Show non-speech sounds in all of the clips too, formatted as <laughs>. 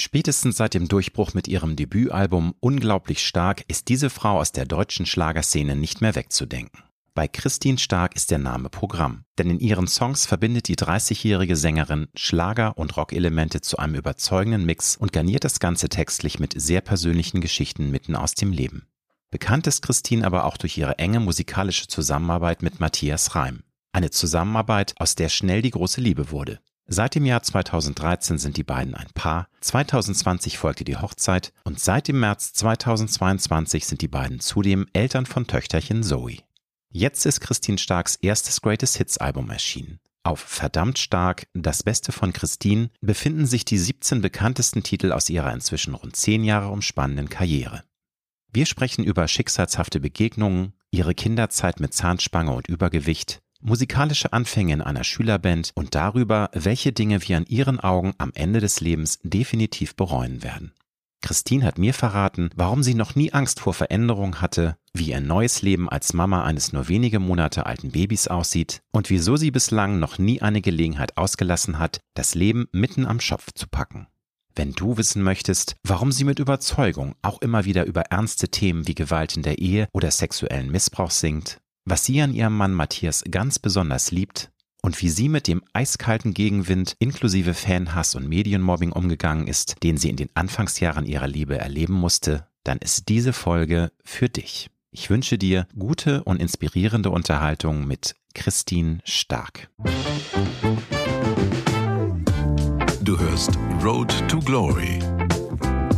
Spätestens seit dem Durchbruch mit ihrem Debütalbum Unglaublich stark ist diese Frau aus der deutschen Schlagerszene nicht mehr wegzudenken. Bei Christine Stark ist der Name Programm, denn in ihren Songs verbindet die 30-jährige Sängerin Schlager- und Rockelemente zu einem überzeugenden Mix und garniert das Ganze textlich mit sehr persönlichen Geschichten mitten aus dem Leben. Bekannt ist Christine aber auch durch ihre enge musikalische Zusammenarbeit mit Matthias Reim. Eine Zusammenarbeit, aus der schnell die große Liebe wurde. Seit dem Jahr 2013 sind die beiden ein Paar, 2020 folgte die Hochzeit und seit dem März 2022 sind die beiden zudem Eltern von Töchterchen Zoe. Jetzt ist Christine Starks erstes Greatest Hits Album erschienen. Auf Verdammt stark, das Beste von Christine, befinden sich die 17 bekanntesten Titel aus ihrer inzwischen rund 10 Jahre umspannenden Karriere. Wir sprechen über schicksalshafte Begegnungen, ihre Kinderzeit mit Zahnspange und Übergewicht, musikalische Anfänge in einer Schülerband und darüber, welche Dinge wir an ihren Augen am Ende des Lebens definitiv bereuen werden. Christine hat mir verraten, warum sie noch nie Angst vor Veränderung hatte, wie ihr neues Leben als Mama eines nur wenige Monate alten Babys aussieht und wieso sie bislang noch nie eine Gelegenheit ausgelassen hat, das Leben mitten am Schopf zu packen. Wenn du wissen möchtest, warum sie mit Überzeugung auch immer wieder über ernste Themen wie Gewalt in der Ehe oder sexuellen Missbrauch singt, was sie an ihrem Mann Matthias ganz besonders liebt und wie sie mit dem eiskalten Gegenwind inklusive Fanhass und Medienmobbing umgegangen ist, den sie in den Anfangsjahren ihrer Liebe erleben musste, dann ist diese Folge für dich. Ich wünsche dir gute und inspirierende Unterhaltung mit Christine Stark. Du hörst Road to Glory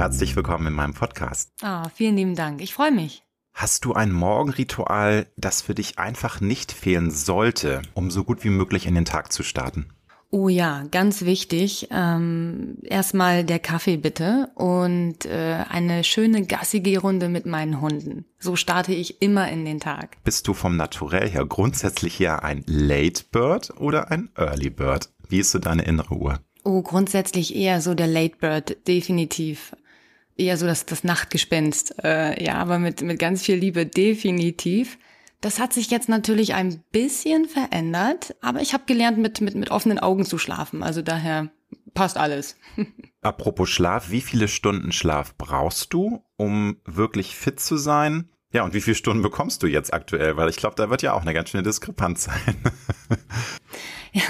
Herzlich willkommen in meinem Podcast. Ah, oh, vielen lieben Dank. Ich freue mich. Hast du ein Morgenritual, das für dich einfach nicht fehlen sollte, um so gut wie möglich in den Tag zu starten? Oh ja, ganz wichtig. Ähm, erstmal der Kaffee bitte und äh, eine schöne gassige Runde mit meinen Hunden. So starte ich immer in den Tag. Bist du vom Naturell her grundsätzlich eher ein Late Bird oder ein Early Bird? Wie ist so deine innere Uhr? Oh, grundsätzlich eher so der Late Bird, definitiv eher so das, das Nachtgespenst. Äh, ja, aber mit, mit ganz viel Liebe definitiv. Das hat sich jetzt natürlich ein bisschen verändert, aber ich habe gelernt, mit, mit, mit offenen Augen zu schlafen. Also daher passt alles. <laughs> Apropos Schlaf, wie viele Stunden Schlaf brauchst du, um wirklich fit zu sein? Ja, und wie viele Stunden bekommst du jetzt aktuell? Weil ich glaube, da wird ja auch eine ganz schöne Diskrepanz sein. <laughs> ja,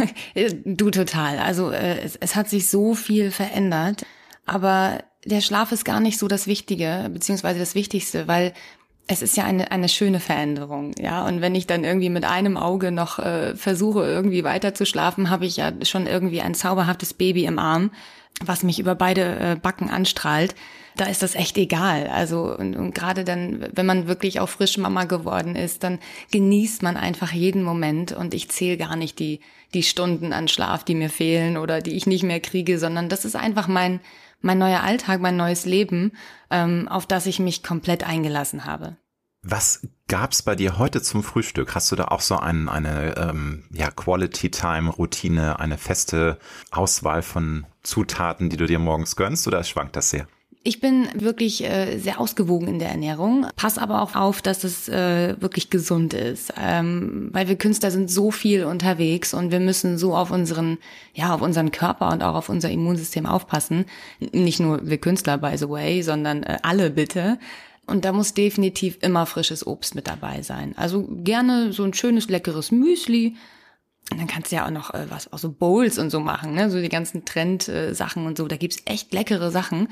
du total. Also äh, es, es hat sich so viel verändert, aber der Schlaf ist gar nicht so das Wichtige, beziehungsweise das Wichtigste, weil es ist ja eine, eine schöne Veränderung, ja. Und wenn ich dann irgendwie mit einem Auge noch äh, versuche, irgendwie weiter zu schlafen, habe ich ja schon irgendwie ein zauberhaftes Baby im Arm, was mich über beide äh, Backen anstrahlt. Da ist das echt egal. Also, und, und gerade dann, wenn man wirklich auch frisch Mama geworden ist, dann genießt man einfach jeden Moment und ich zähle gar nicht die, die Stunden an Schlaf, die mir fehlen oder die ich nicht mehr kriege, sondern das ist einfach mein, mein neuer Alltag, mein neues Leben, ähm, auf das ich mich komplett eingelassen habe. Was gab's bei dir heute zum Frühstück? Hast du da auch so ein, eine ähm, ja, Quality-Time-Routine, eine feste Auswahl von Zutaten, die du dir morgens gönnst oder schwankt das sehr? Ich bin wirklich äh, sehr ausgewogen in der Ernährung, pass aber auch auf, dass es äh, wirklich gesund ist, ähm, weil wir Künstler sind so viel unterwegs und wir müssen so auf unseren, ja, auf unseren Körper und auch auf unser Immunsystem aufpassen. Nicht nur wir Künstler, by the way, sondern äh, alle bitte. Und da muss definitiv immer frisches Obst mit dabei sein. Also gerne so ein schönes, leckeres Müsli, und dann kannst du ja auch noch äh, was, auch so Bowls und so machen, ne? So die ganzen Trend-Sachen und so. Da gibt's echt leckere Sachen.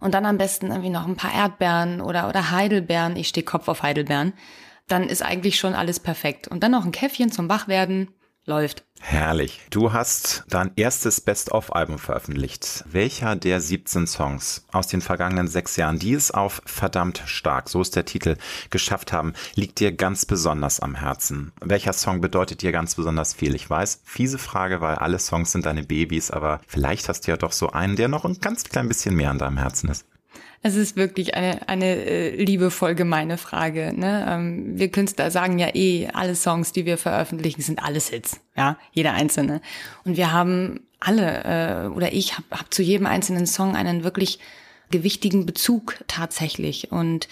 Und dann am besten irgendwie noch ein paar Erdbeeren oder, oder Heidelbeeren. Ich stehe Kopf auf Heidelbeeren. Dann ist eigentlich schon alles perfekt. Und dann noch ein Käffchen zum Wachwerden. Läuft. Herrlich. Du hast dein erstes Best-of-Album veröffentlicht. Welcher der 17 Songs aus den vergangenen sechs Jahren, die es auf verdammt stark, so ist der Titel, geschafft haben, liegt dir ganz besonders am Herzen? Welcher Song bedeutet dir ganz besonders viel? Ich weiß, fiese Frage, weil alle Songs sind deine Babys, aber vielleicht hast du ja doch so einen, der noch ein ganz klein bisschen mehr an deinem Herzen ist. Es ist wirklich eine, eine äh, liebevoll gemeine Frage. Ne? Ähm, wir Künstler sagen ja eh, alle Songs, die wir veröffentlichen, sind alles Hits. Ja, jeder einzelne. Und wir haben alle, äh, oder ich habe hab zu jedem einzelnen Song einen wirklich gewichtigen Bezug tatsächlich. Und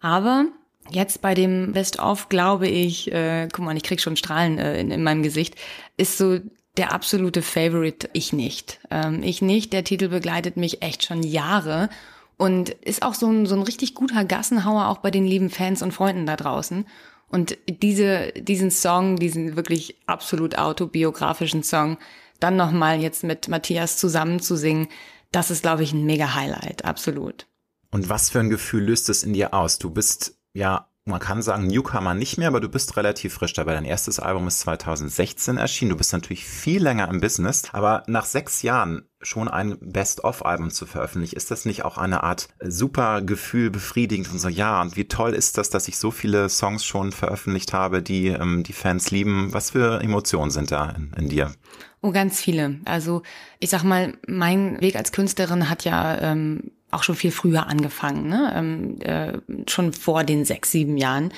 aber jetzt bei dem Best-of glaube ich, äh, guck mal, ich krieg schon Strahlen äh, in, in meinem Gesicht, ist so der absolute Favorite ich nicht. Ähm, ich nicht, der Titel begleitet mich echt schon Jahre und ist auch so ein, so ein richtig guter Gassenhauer auch bei den lieben Fans und Freunden da draußen. Und diese, diesen Song, diesen wirklich absolut autobiografischen Song, dann nochmal jetzt mit Matthias zusammen zu singen, das ist, glaube ich, ein mega Highlight, absolut. Und was für ein Gefühl löst es in dir aus? Du bist ja man kann sagen, Newcomer nicht mehr, aber du bist relativ frisch dabei. Dein erstes Album ist 2016 erschienen. Du bist natürlich viel länger im Business, aber nach sechs Jahren schon ein Best-of-Album zu veröffentlichen, ist das nicht auch eine Art super Gefühl, befriedigend und so, ja, und wie toll ist das, dass ich so viele Songs schon veröffentlicht habe, die ähm, die Fans lieben? Was für Emotionen sind da in, in dir? Oh, ganz viele. Also ich sag mal, mein Weg als Künstlerin hat ja ähm, auch schon viel früher angefangen, ne? ähm, äh, schon vor den sechs, sieben Jahren.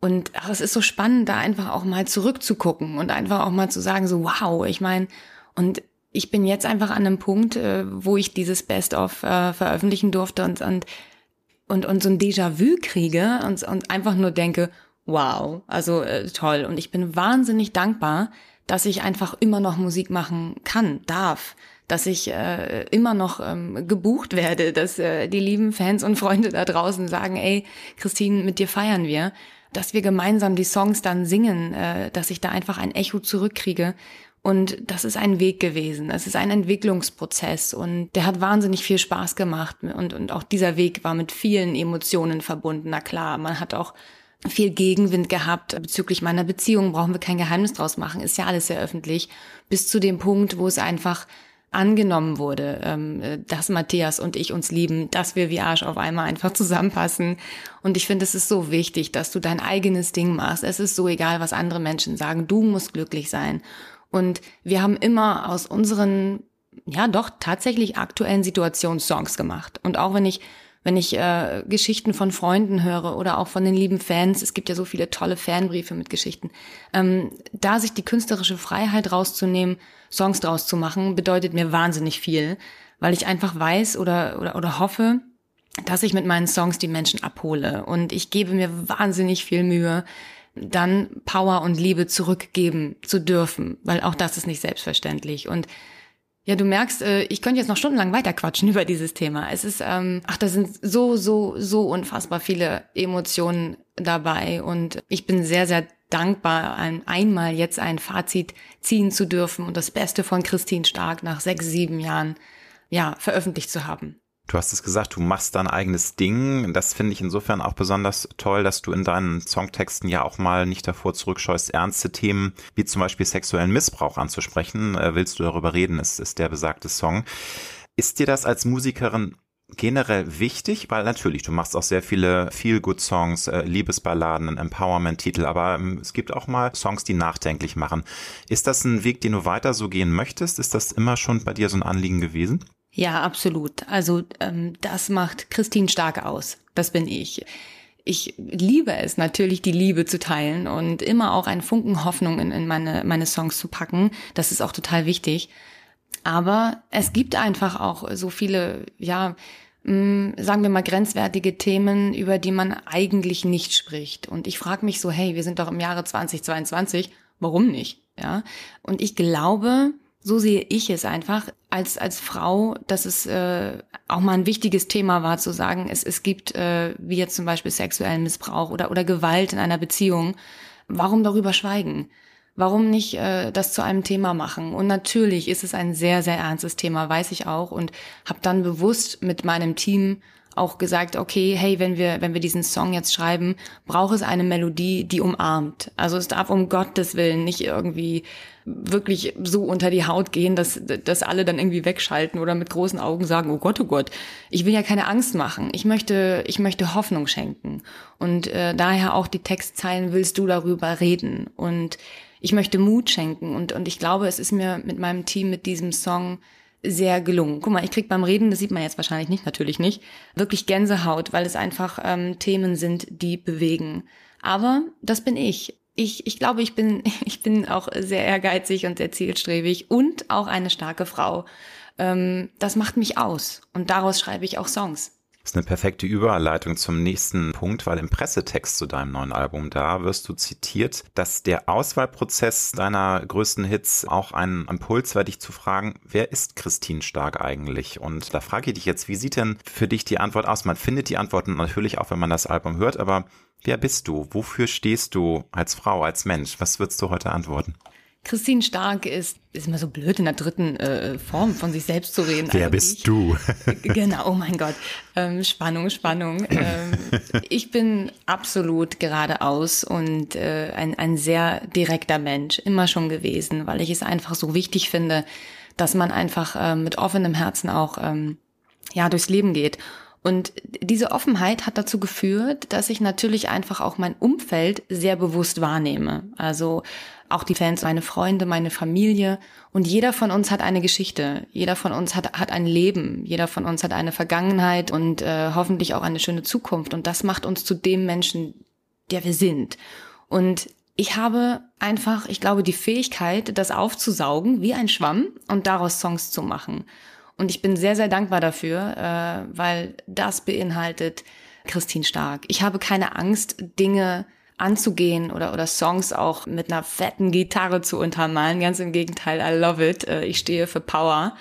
Und ach, es ist so spannend, da einfach auch mal zurückzugucken und einfach auch mal zu sagen, so wow, ich meine, und ich bin jetzt einfach an einem Punkt, äh, wo ich dieses Best-of äh, veröffentlichen durfte und, und, und, und so ein Déjà-vu kriege und, und einfach nur denke, wow, also äh, toll. Und ich bin wahnsinnig dankbar, dass ich einfach immer noch Musik machen kann, darf dass ich äh, immer noch ähm, gebucht werde, dass äh, die lieben Fans und Freunde da draußen sagen, ey, Christine, mit dir feiern wir, dass wir gemeinsam die Songs dann singen, äh, dass ich da einfach ein Echo zurückkriege. Und das ist ein Weg gewesen. Es ist ein Entwicklungsprozess und der hat wahnsinnig viel Spaß gemacht. Und, und auch dieser Weg war mit vielen Emotionen verbunden. Na klar, man hat auch viel Gegenwind gehabt bezüglich meiner Beziehung. Brauchen wir kein Geheimnis draus machen. Ist ja alles sehr öffentlich. Bis zu dem Punkt, wo es einfach angenommen wurde, ähm, dass Matthias und ich uns lieben, dass wir wie Arsch auf einmal einfach zusammenpassen. Und ich finde, es ist so wichtig, dass du dein eigenes Ding machst. Es ist so egal, was andere Menschen sagen. Du musst glücklich sein. Und wir haben immer aus unseren, ja doch, tatsächlich aktuellen Situationen Songs gemacht. Und auch wenn ich wenn ich äh, Geschichten von Freunden höre oder auch von den lieben Fans, es gibt ja so viele tolle Fanbriefe mit Geschichten, ähm, da sich die künstlerische Freiheit rauszunehmen, Songs draus zu machen, bedeutet mir wahnsinnig viel, weil ich einfach weiß oder, oder, oder hoffe, dass ich mit meinen Songs die Menschen abhole. Und ich gebe mir wahnsinnig viel Mühe, dann Power und Liebe zurückgeben zu dürfen, weil auch das ist nicht selbstverständlich. Und ja, du merkst, äh, ich könnte jetzt noch stundenlang weiterquatschen <laughs> über dieses Thema. Es ist, ähm, ach, da sind so, so, so unfassbar viele Emotionen dabei und ich bin sehr, sehr dankbar, ein, einmal jetzt ein Fazit ziehen zu dürfen und das Beste von Christine Stark nach sechs, sieben Jahren, ja, veröffentlicht zu haben. Du hast es gesagt, du machst dein eigenes Ding. Das finde ich insofern auch besonders toll, dass du in deinen Songtexten ja auch mal nicht davor zurückscheust, ernste Themen wie zum Beispiel sexuellen Missbrauch anzusprechen. Äh, willst du darüber reden, ist, ist der besagte Song. Ist dir das als Musikerin generell wichtig, weil natürlich, du machst auch sehr viele Feel-Good-Songs, äh, Liebesballaden, Empowerment-Titel, aber ähm, es gibt auch mal Songs, die nachdenklich machen. Ist das ein Weg, den du weiter so gehen möchtest? Ist das immer schon bei dir so ein Anliegen gewesen? Ja, absolut. Also ähm, das macht Christine stark aus. Das bin ich. Ich liebe es natürlich, die Liebe zu teilen und immer auch einen Funken Hoffnung in, in meine, meine Songs zu packen. Das ist auch total wichtig. Aber es gibt einfach auch so viele, ja, mh, mm, sagen wir mal, grenzwertige Themen, über die man eigentlich nicht spricht. Und ich frage mich so, hey, wir sind doch im Jahre 2022, warum nicht? Ja. Und ich glaube, so sehe ich es einfach als als Frau, dass es äh, auch mal ein wichtiges Thema war zu sagen, es es gibt äh, wie jetzt zum Beispiel sexuellen Missbrauch oder oder Gewalt in einer Beziehung. Warum darüber schweigen? Warum nicht äh, das zu einem Thema machen? Und natürlich ist es ein sehr sehr ernstes Thema, weiß ich auch und habe dann bewusst mit meinem Team auch gesagt, okay, hey, wenn wir, wenn wir diesen Song jetzt schreiben, braucht es eine Melodie, die umarmt. Also es darf um Gottes Willen nicht irgendwie wirklich so unter die Haut gehen, dass, dass alle dann irgendwie wegschalten oder mit großen Augen sagen, oh Gott, oh Gott, ich will ja keine Angst machen. Ich möchte, ich möchte Hoffnung schenken. Und äh, daher auch die Textzeilen, willst du darüber reden? Und ich möchte Mut schenken. Und, und ich glaube, es ist mir mit meinem Team, mit diesem Song sehr gelungen. Guck mal, ich krieg beim Reden, das sieht man jetzt wahrscheinlich nicht, natürlich nicht, wirklich Gänsehaut, weil es einfach ähm, Themen sind, die bewegen. Aber das bin ich. Ich, ich glaube, ich bin, <laughs> ich bin auch sehr ehrgeizig und sehr zielstrebig und auch eine starke Frau. Ähm, das macht mich aus und daraus schreibe ich auch Songs. Das ist eine perfekte Überleitung zum nächsten Punkt, weil im Pressetext zu deinem neuen Album da wirst du zitiert, dass der Auswahlprozess deiner größten Hits auch ein Impuls war, dich zu fragen, wer ist Christine Stark eigentlich? Und da frage ich dich jetzt, wie sieht denn für dich die Antwort aus? Man findet die Antworten natürlich auch, wenn man das Album hört, aber wer bist du? Wofür stehst du als Frau, als Mensch? Was würdest du heute antworten? Christine Stark ist, ist immer so blöd in der dritten äh, Form von sich selbst zu reden. Wer bist du? genau, oh mein Gott. Ähm, Spannung, Spannung. Ähm, ich bin absolut geradeaus und äh, ein, ein sehr direkter Mensch, immer schon gewesen, weil ich es einfach so wichtig finde, dass man einfach äh, mit offenem Herzen auch ähm, ja durchs Leben geht. Und diese Offenheit hat dazu geführt, dass ich natürlich einfach auch mein Umfeld sehr bewusst wahrnehme. Also auch die Fans, meine Freunde, meine Familie. Und jeder von uns hat eine Geschichte. Jeder von uns hat, hat ein Leben. Jeder von uns hat eine Vergangenheit und äh, hoffentlich auch eine schöne Zukunft. Und das macht uns zu dem Menschen, der wir sind. Und ich habe einfach, ich glaube, die Fähigkeit, das aufzusaugen wie ein Schwamm und daraus Songs zu machen. Und ich bin sehr, sehr dankbar dafür, äh, weil das beinhaltet Christine Stark. Ich habe keine Angst, Dinge anzugehen oder, oder Songs auch mit einer fetten Gitarre zu untermalen. Ganz im Gegenteil, I love it. Äh, ich stehe für Power.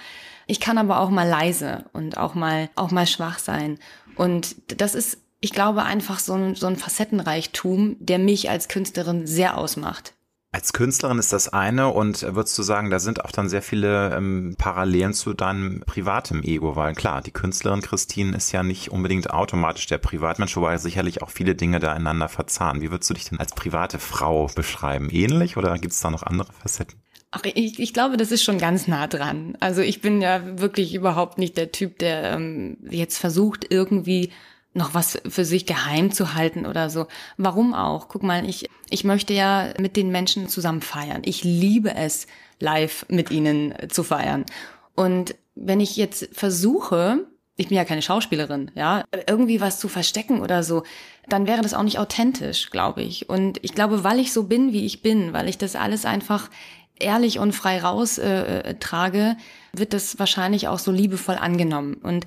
Ich kann aber auch mal leise und auch mal, auch mal schwach sein. Und das ist, ich glaube, einfach so ein, so ein Facettenreichtum, der mich als Künstlerin sehr ausmacht. Als Künstlerin ist das eine und würdest du sagen, da sind auch dann sehr viele ähm, Parallelen zu deinem privatem Ego, weil klar, die Künstlerin Christine ist ja nicht unbedingt automatisch der Privatmensch, wobei sicherlich auch viele Dinge da einander verzahnen. Wie würdest du dich denn als private Frau beschreiben? Ähnlich oder gibt es da noch andere Facetten? Ach, ich, ich glaube, das ist schon ganz nah dran. Also ich bin ja wirklich überhaupt nicht der Typ, der ähm, jetzt versucht, irgendwie noch was für sich geheim zu halten oder so. Warum auch? Guck mal, ich, ich möchte ja mit den Menschen zusammen feiern. Ich liebe es, live mit ihnen zu feiern. Und wenn ich jetzt versuche, ich bin ja keine Schauspielerin, ja, irgendwie was zu verstecken oder so, dann wäre das auch nicht authentisch, glaube ich. Und ich glaube, weil ich so bin, wie ich bin, weil ich das alles einfach ehrlich und frei raus äh, äh trage, wird das wahrscheinlich auch so liebevoll angenommen. Und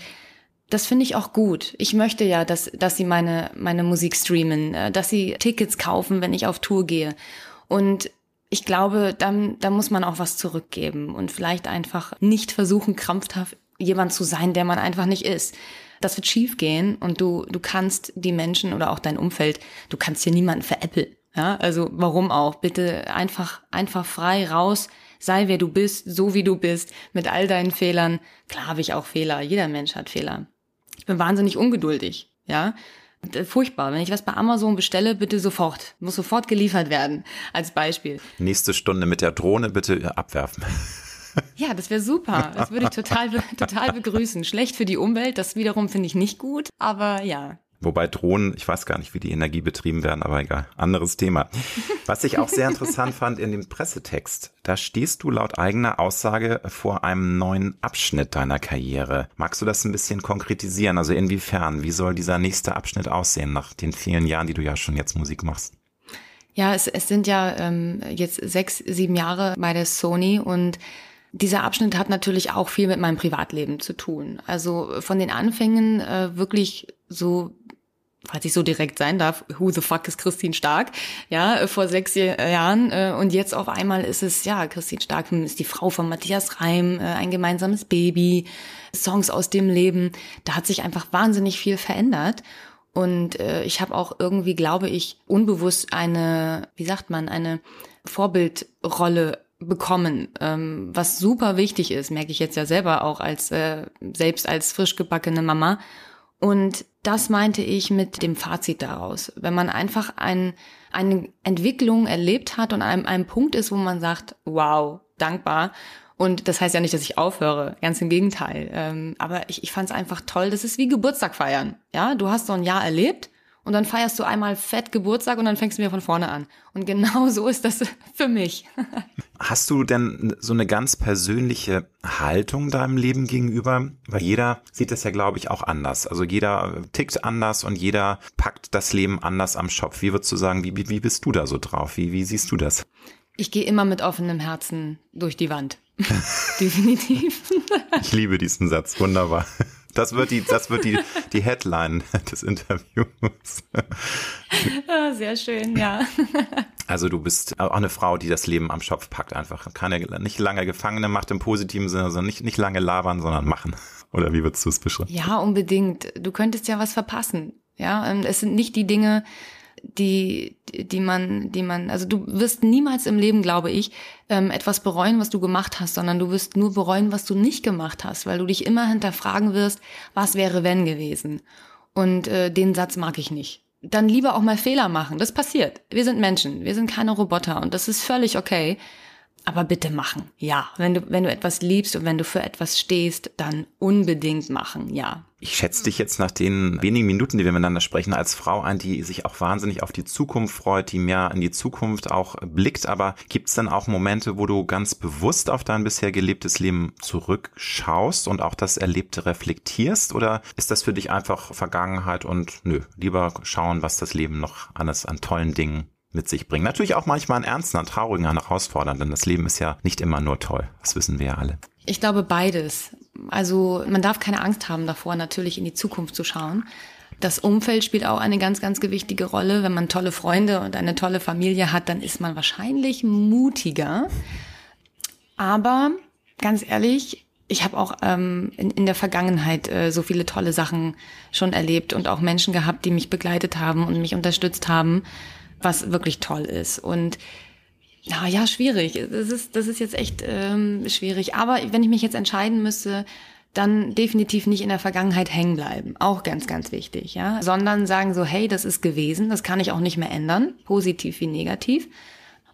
das finde ich auch gut. Ich möchte ja, dass, dass sie meine, meine Musik streamen, äh, dass sie Tickets kaufen, wenn ich auf Tour gehe. Und ich glaube, dann, da muss man auch was zurückgeben und vielleicht einfach nicht versuchen, krampfhaft jemand zu sein, der man einfach nicht ist. Das wird schief gehen und du, du kannst die Menschen oder auch dein Umfeld, du kannst hier niemanden veräppeln. Ja, also warum auch? Bitte einfach, einfach frei raus, sei wer du bist, so wie du bist, mit all deinen Fehlern. Klar habe ich auch Fehler, jeder Mensch hat Fehler. Ich bin wahnsinnig ungeduldig, ja. Äh, furchtbar. Wenn ich was bei Amazon bestelle, bitte sofort. Muss sofort geliefert werden. Als Beispiel. Nächste Stunde mit der Drohne bitte abwerfen. Ja, das wäre super. Das würde ich total, <laughs> total begrüßen. Schlecht für die Umwelt, das wiederum finde ich nicht gut. Aber ja, Wobei Drohnen, ich weiß gar nicht, wie die Energie betrieben werden, aber egal, anderes Thema. Was ich auch sehr interessant fand in dem Pressetext, da stehst du laut eigener Aussage vor einem neuen Abschnitt deiner Karriere. Magst du das ein bisschen konkretisieren? Also inwiefern? Wie soll dieser nächste Abschnitt aussehen nach den vielen Jahren, die du ja schon jetzt Musik machst? Ja, es, es sind ja ähm, jetzt sechs, sieben Jahre bei der Sony und dieser Abschnitt hat natürlich auch viel mit meinem Privatleben zu tun. Also von den Anfängen äh, wirklich so falls ich so direkt sein darf, who the fuck ist Christine Stark? Ja, vor sechs Jahren. Äh, und jetzt auf einmal ist es, ja, Christine Stark ist die Frau von Matthias Reim, äh, ein gemeinsames Baby, Songs aus dem Leben. Da hat sich einfach wahnsinnig viel verändert. Und äh, ich habe auch irgendwie, glaube ich, unbewusst eine, wie sagt man, eine Vorbildrolle bekommen, ähm, was super wichtig ist, merke ich jetzt ja selber auch als äh, selbst als frisch gebackene Mama. Und das meinte ich mit dem Fazit daraus. Wenn man einfach ein, eine Entwicklung erlebt hat und an einem, einem Punkt ist, wo man sagt, wow, dankbar. Und das heißt ja nicht, dass ich aufhöre, ganz im Gegenteil. Ähm, aber ich, ich fand es einfach toll. Das ist wie Geburtstag feiern. Ja, du hast so ein Jahr erlebt und dann feierst du einmal fett Geburtstag und dann fängst du wieder von vorne an. Und genau so ist das <laughs> für mich. Hast du denn so eine ganz persönliche Haltung deinem Leben gegenüber? Weil jeder sieht das ja, glaube ich, auch anders. Also jeder tickt anders und jeder packt das Leben anders am Schopf. Wie würdest du sagen, wie, wie bist du da so drauf? Wie, wie siehst du das? Ich gehe immer mit offenem Herzen durch die Wand. <laughs> Definitiv. ich liebe diesen Satz. Wunderbar. Das wird die, das wird die, die Headline des Interviews. Ah, sehr schön, ja. Also du bist auch eine Frau, die das Leben am Schopf packt einfach. Keine, nicht lange Gefangene macht im positiven Sinne, sondern nicht, nicht lange labern, sondern machen. Oder wie würdest du es beschreiben? Ja, unbedingt. Du könntest ja was verpassen. Ja, es sind nicht die Dinge, die, die man, die man, also du wirst niemals im Leben, glaube ich, ähm, etwas bereuen, was du gemacht hast, sondern du wirst nur bereuen, was du nicht gemacht hast, weil du dich immer hinterfragen wirst, was wäre wenn gewesen. Und äh, den Satz mag ich nicht. Dann lieber auch mal Fehler machen. Das passiert. Wir sind Menschen, wir sind keine Roboter und das ist völlig okay. Aber bitte machen, ja. Wenn du, wenn du etwas liebst und wenn du für etwas stehst, dann unbedingt machen, ja. Ich schätze dich jetzt nach den wenigen Minuten, die wir miteinander sprechen, als Frau ein, die sich auch wahnsinnig auf die Zukunft freut, die mehr in die Zukunft auch blickt. Aber gibt es dann auch Momente, wo du ganz bewusst auf dein bisher gelebtes Leben zurückschaust und auch das Erlebte reflektierst? Oder ist das für dich einfach Vergangenheit und nö, lieber schauen, was das Leben noch alles an tollen Dingen mit sich bringen. Natürlich auch manchmal an ernsten, an traurigen, an herausfordernden. Das Leben ist ja nicht immer nur toll. Das wissen wir ja alle. Ich glaube beides. Also man darf keine Angst haben davor, natürlich in die Zukunft zu schauen. Das Umfeld spielt auch eine ganz, ganz gewichtige Rolle. Wenn man tolle Freunde und eine tolle Familie hat, dann ist man wahrscheinlich mutiger. Aber ganz ehrlich, ich habe auch ähm, in, in der Vergangenheit äh, so viele tolle Sachen schon erlebt und auch Menschen gehabt, die mich begleitet haben und mich unterstützt haben was wirklich toll ist. Und ja, ja, schwierig. Das ist, das ist jetzt echt ähm, schwierig. Aber wenn ich mich jetzt entscheiden müsste, dann definitiv nicht in der Vergangenheit hängen bleiben. Auch ganz, ganz wichtig, ja. Sondern sagen so, hey, das ist gewesen, das kann ich auch nicht mehr ändern, positiv wie negativ.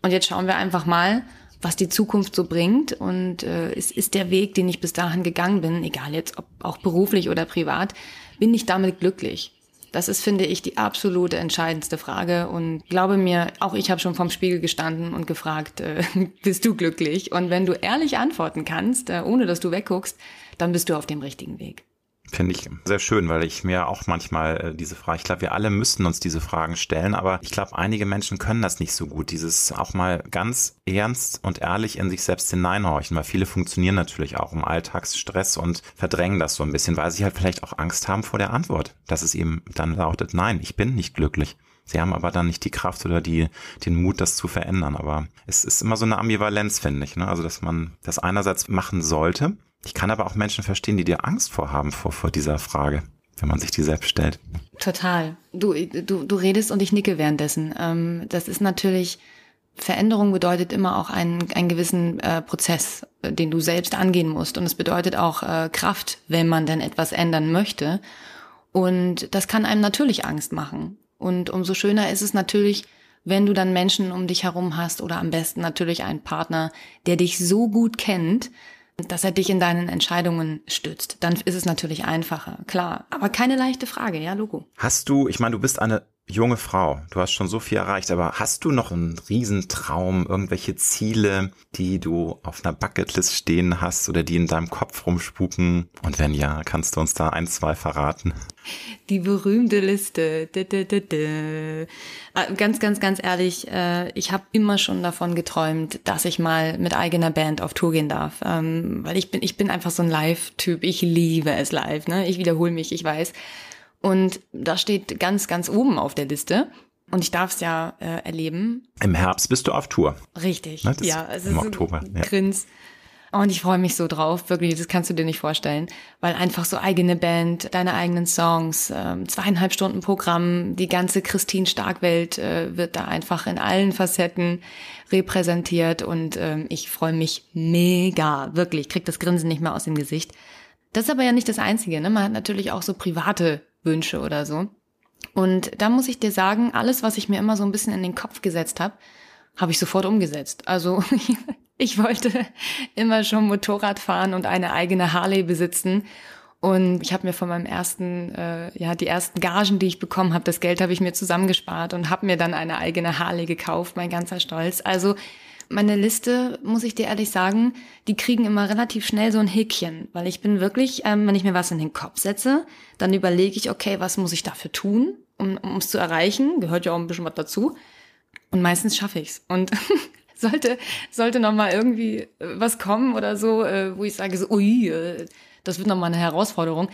Und jetzt schauen wir einfach mal, was die Zukunft so bringt. Und äh, es ist der Weg, den ich bis dahin gegangen bin, egal jetzt ob auch beruflich oder privat, bin ich damit glücklich. Das ist, finde ich, die absolute entscheidendste Frage. Und glaube mir, auch ich habe schon vorm Spiegel gestanden und gefragt, äh, <laughs> bist du glücklich? Und wenn du ehrlich antworten kannst, äh, ohne dass du wegguckst, dann bist du auf dem richtigen Weg. Finde ich sehr schön, weil ich mir auch manchmal äh, diese Frage, ich glaube, wir alle müssten uns diese Fragen stellen, aber ich glaube, einige Menschen können das nicht so gut, dieses auch mal ganz ernst und ehrlich in sich selbst hineinhorchen, weil viele funktionieren natürlich auch im Alltagsstress und verdrängen das so ein bisschen, weil sie halt vielleicht auch Angst haben vor der Antwort, dass es eben dann lautet, nein, ich bin nicht glücklich. Sie haben aber dann nicht die Kraft oder die, den Mut, das zu verändern. Aber es ist immer so eine Ambivalenz, finde ich. Ne? Also, dass man das einerseits machen sollte, ich kann aber auch Menschen verstehen, die dir Angst vorhaben vor, vor dieser Frage, wenn man sich die selbst stellt. Total. Du, du, du redest und ich nicke währenddessen. Ähm, das ist natürlich, Veränderung bedeutet immer auch einen, einen gewissen äh, Prozess, äh, den du selbst angehen musst. Und es bedeutet auch äh, Kraft, wenn man denn etwas ändern möchte. Und das kann einem natürlich Angst machen. Und umso schöner ist es natürlich, wenn du dann Menschen um dich herum hast oder am besten natürlich einen Partner, der dich so gut kennt, dass er dich in deinen Entscheidungen stützt. Dann ist es natürlich einfacher, klar. Aber keine leichte Frage, ja, Logo. Hast du, ich meine, du bist eine junge Frau, du hast schon so viel erreicht, aber hast du noch einen Riesentraum, irgendwelche Ziele, die du auf einer Bucketlist stehen hast oder die in deinem Kopf rumspuken? Und wenn ja, kannst du uns da ein, zwei verraten? Die berühmte Liste. Ah, ganz, ganz, ganz ehrlich, äh, ich habe immer schon davon geträumt, dass ich mal mit eigener Band auf Tour gehen darf. Ähm, weil ich bin, ich bin einfach so ein Live-Typ. Ich liebe es live. Ne? Ich wiederhole mich, ich weiß. Und das steht ganz, ganz oben auf der Liste. Und ich darf es ja äh, erleben. Im Herbst bist du auf Tour. Richtig. Ne, ja, es im ist Oktober. Ja. Grins. Und ich freue mich so drauf, wirklich, das kannst du dir nicht vorstellen, weil einfach so eigene Band, deine eigenen Songs, ähm, zweieinhalb Stunden Programm, die ganze Christine Starkwelt äh, wird da einfach in allen Facetten repräsentiert und ähm, ich freue mich mega, wirklich, krieg das Grinsen nicht mehr aus dem Gesicht. Das ist aber ja nicht das Einzige, ne? Man hat natürlich auch so private Wünsche oder so. Und da muss ich dir sagen, alles, was ich mir immer so ein bisschen in den Kopf gesetzt habe, habe ich sofort umgesetzt. Also <laughs> ich wollte immer schon Motorrad fahren und eine eigene Harley besitzen. Und ich habe mir von meinem ersten, äh, ja, die ersten Gagen, die ich bekommen habe, das Geld habe ich mir zusammengespart und habe mir dann eine eigene Harley gekauft, mein ganzer Stolz. Also meine Liste, muss ich dir ehrlich sagen, die kriegen immer relativ schnell so ein Häkchen, weil ich bin wirklich, ähm, wenn ich mir was in den Kopf setze, dann überlege ich, okay, was muss ich dafür tun, um es zu erreichen? Gehört ja auch ein bisschen was dazu. Und meistens schaffe ich's. Und <laughs> sollte sollte noch mal irgendwie äh, was kommen oder so, äh, wo ich sage so, ui, äh, das wird nochmal eine Herausforderung,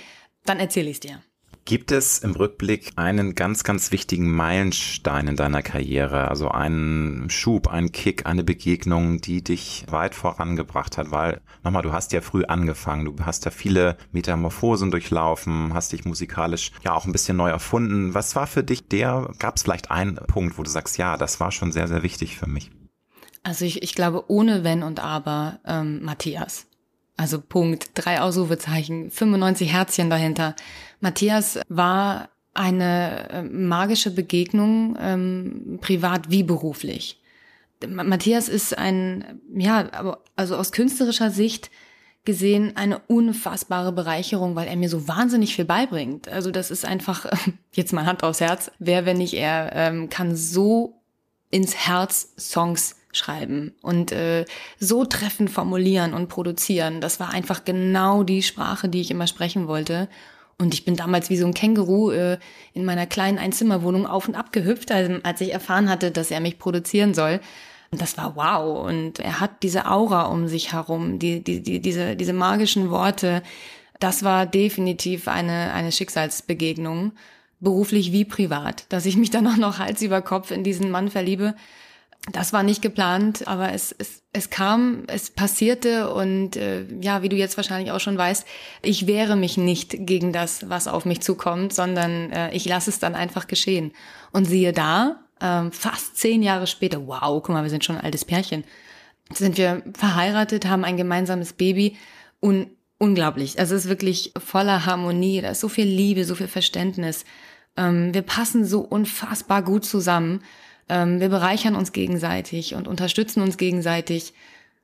dann erzähle ich es dir. Gibt es im Rückblick einen ganz, ganz wichtigen Meilenstein in deiner Karriere? Also einen Schub, einen Kick, eine Begegnung, die dich weit vorangebracht hat? Weil, nochmal, du hast ja früh angefangen. Du hast ja viele Metamorphosen durchlaufen, hast dich musikalisch ja auch ein bisschen neu erfunden. Was war für dich der, gab es vielleicht einen Punkt, wo du sagst, ja, das war schon sehr, sehr wichtig für mich? Also ich, ich glaube, ohne Wenn und Aber, ähm, Matthias. Also Punkt, drei Ausrufezeichen, 95 Herzchen dahinter. Matthias war eine äh, magische Begegnung, ähm, privat wie beruflich. Matthias ist ein, ja, also aus künstlerischer Sicht gesehen eine unfassbare Bereicherung, weil er mir so wahnsinnig viel beibringt. Also das ist einfach, <laughs> jetzt mal Hand aufs Herz, wer, wenn nicht er, ähm, kann so ins Herz Songs schreiben und äh, so treffend formulieren und produzieren. Das war einfach genau die Sprache, die ich immer sprechen wollte. Und ich bin damals wie so ein Känguru äh, in meiner kleinen Einzimmerwohnung auf und ab gehüpft, also, als ich erfahren hatte, dass er mich produzieren soll. Und das war wow. Und er hat diese Aura um sich herum, die, die, die, diese, diese magischen Worte. Das war definitiv eine, eine Schicksalsbegegnung, beruflich wie privat, dass ich mich dann auch noch Hals über Kopf in diesen Mann verliebe das war nicht geplant, aber es, es, es kam, es passierte und äh, ja, wie du jetzt wahrscheinlich auch schon weißt, ich wehre mich nicht gegen das, was auf mich zukommt, sondern äh, ich lasse es dann einfach geschehen. Und siehe da, äh, fast zehn Jahre später, wow, guck mal, wir sind schon ein altes Pärchen, sind wir verheiratet, haben ein gemeinsames Baby und unglaublich. Also es ist wirklich voller Harmonie, da ist so viel Liebe, so viel Verständnis. Ähm, wir passen so unfassbar gut zusammen. Ähm, wir bereichern uns gegenseitig und unterstützen uns gegenseitig,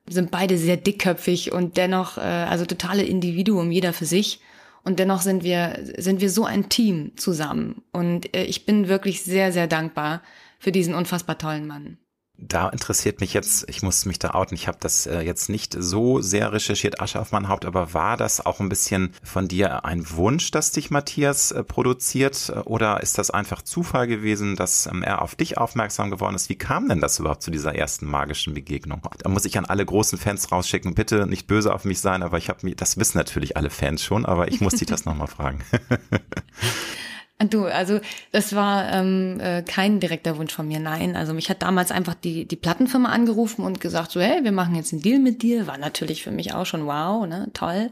sind beide sehr dickköpfig und dennoch, äh, also totale Individuum, jeder für sich. Und dennoch sind wir, sind wir so ein Team zusammen. Und äh, ich bin wirklich sehr, sehr dankbar für diesen unfassbar tollen Mann. Da interessiert mich jetzt, ich muss mich da outen, ich habe das äh, jetzt nicht so sehr recherchiert, Asche auf mein Haupt, aber war das auch ein bisschen von dir ein Wunsch, dass dich Matthias äh, produziert oder ist das einfach Zufall gewesen, dass ähm, er auf dich aufmerksam geworden ist? Wie kam denn das überhaupt zu dieser ersten magischen Begegnung? Da muss ich an alle großen Fans rausschicken, bitte nicht böse auf mich sein, aber ich habe mir, das wissen natürlich alle Fans schon, aber ich muss dich <laughs> das nochmal fragen. <laughs> Du, also das war ähm, äh, kein direkter Wunsch von mir, nein. Also mich hat damals einfach die, die Plattenfirma angerufen und gesagt, so, hey, wir machen jetzt einen Deal mit dir. War natürlich für mich auch schon wow, ne, toll.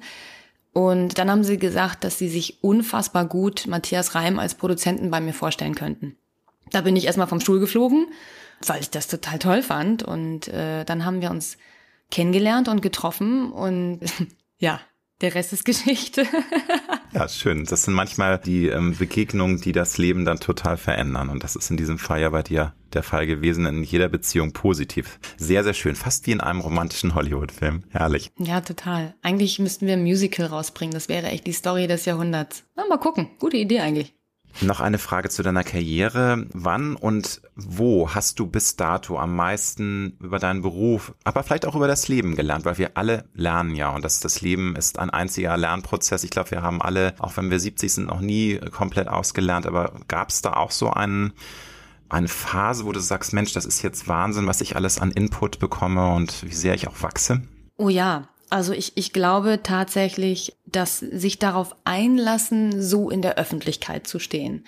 Und dann haben sie gesagt, dass sie sich unfassbar gut Matthias Reim als Produzenten bei mir vorstellen könnten. Da bin ich erstmal vom Stuhl geflogen, weil ich das total toll fand. Und äh, dann haben wir uns kennengelernt und getroffen und <laughs> ja, der Rest ist Geschichte. <laughs> ja, schön. Das sind manchmal die ähm, Begegnungen, die das Leben dann total verändern. Und das ist in diesem Fall ja bei dir der Fall gewesen, in jeder Beziehung positiv. Sehr, sehr schön. Fast wie in einem romantischen Hollywood-Film. Herrlich. Ja, total. Eigentlich müssten wir ein Musical rausbringen. Das wäre echt die Story des Jahrhunderts. Na, mal gucken. Gute Idee eigentlich. Noch eine Frage zu deiner Karriere. Wann und wo hast du bis dato am meisten über deinen Beruf, aber vielleicht auch über das Leben gelernt? Weil wir alle lernen ja und das, das Leben ist ein einziger Lernprozess. Ich glaube, wir haben alle, auch wenn wir 70 sind, noch nie komplett ausgelernt. Aber gab es da auch so einen, eine Phase, wo du sagst, Mensch, das ist jetzt Wahnsinn, was ich alles an Input bekomme und wie sehr ich auch wachse? Oh ja, also ich, ich glaube tatsächlich, dass sich darauf einlassen, so in der Öffentlichkeit zu stehen.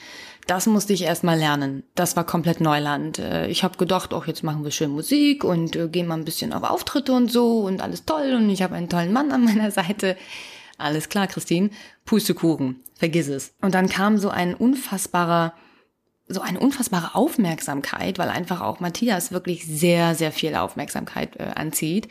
Das musste ich erst mal lernen. Das war komplett Neuland. Äh, ich habe gedacht, auch jetzt machen wir schön Musik und äh, gehen mal ein bisschen auf Auftritte und so und alles toll und ich habe einen tollen Mann an meiner <laughs> Seite. Alles klar, Christine. Pustekuchen. Vergiss es. Und dann kam so ein unfassbarer so eine unfassbare Aufmerksamkeit, weil einfach auch Matthias wirklich sehr, sehr viel Aufmerksamkeit äh, anzieht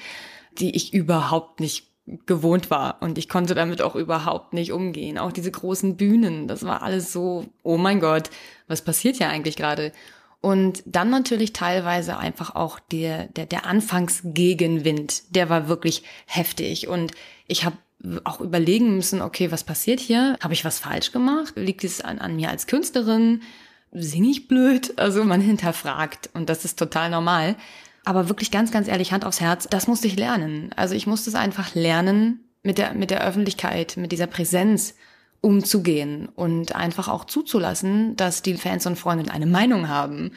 die ich überhaupt nicht gewohnt war und ich konnte damit auch überhaupt nicht umgehen. Auch diese großen Bühnen, das war alles so, oh mein Gott, was passiert hier eigentlich gerade? Und dann natürlich teilweise einfach auch der, der, der Anfangsgegenwind, der war wirklich heftig. Und ich habe auch überlegen müssen, okay, was passiert hier? Habe ich was falsch gemacht? Liegt es an, an mir als Künstlerin? Singe ich blöd? Also man hinterfragt und das ist total normal. Aber wirklich ganz, ganz ehrlich, Hand aufs Herz, das musste ich lernen. Also ich musste es einfach lernen, mit der, mit der Öffentlichkeit, mit dieser Präsenz umzugehen und einfach auch zuzulassen, dass die Fans und Freunde eine Meinung haben.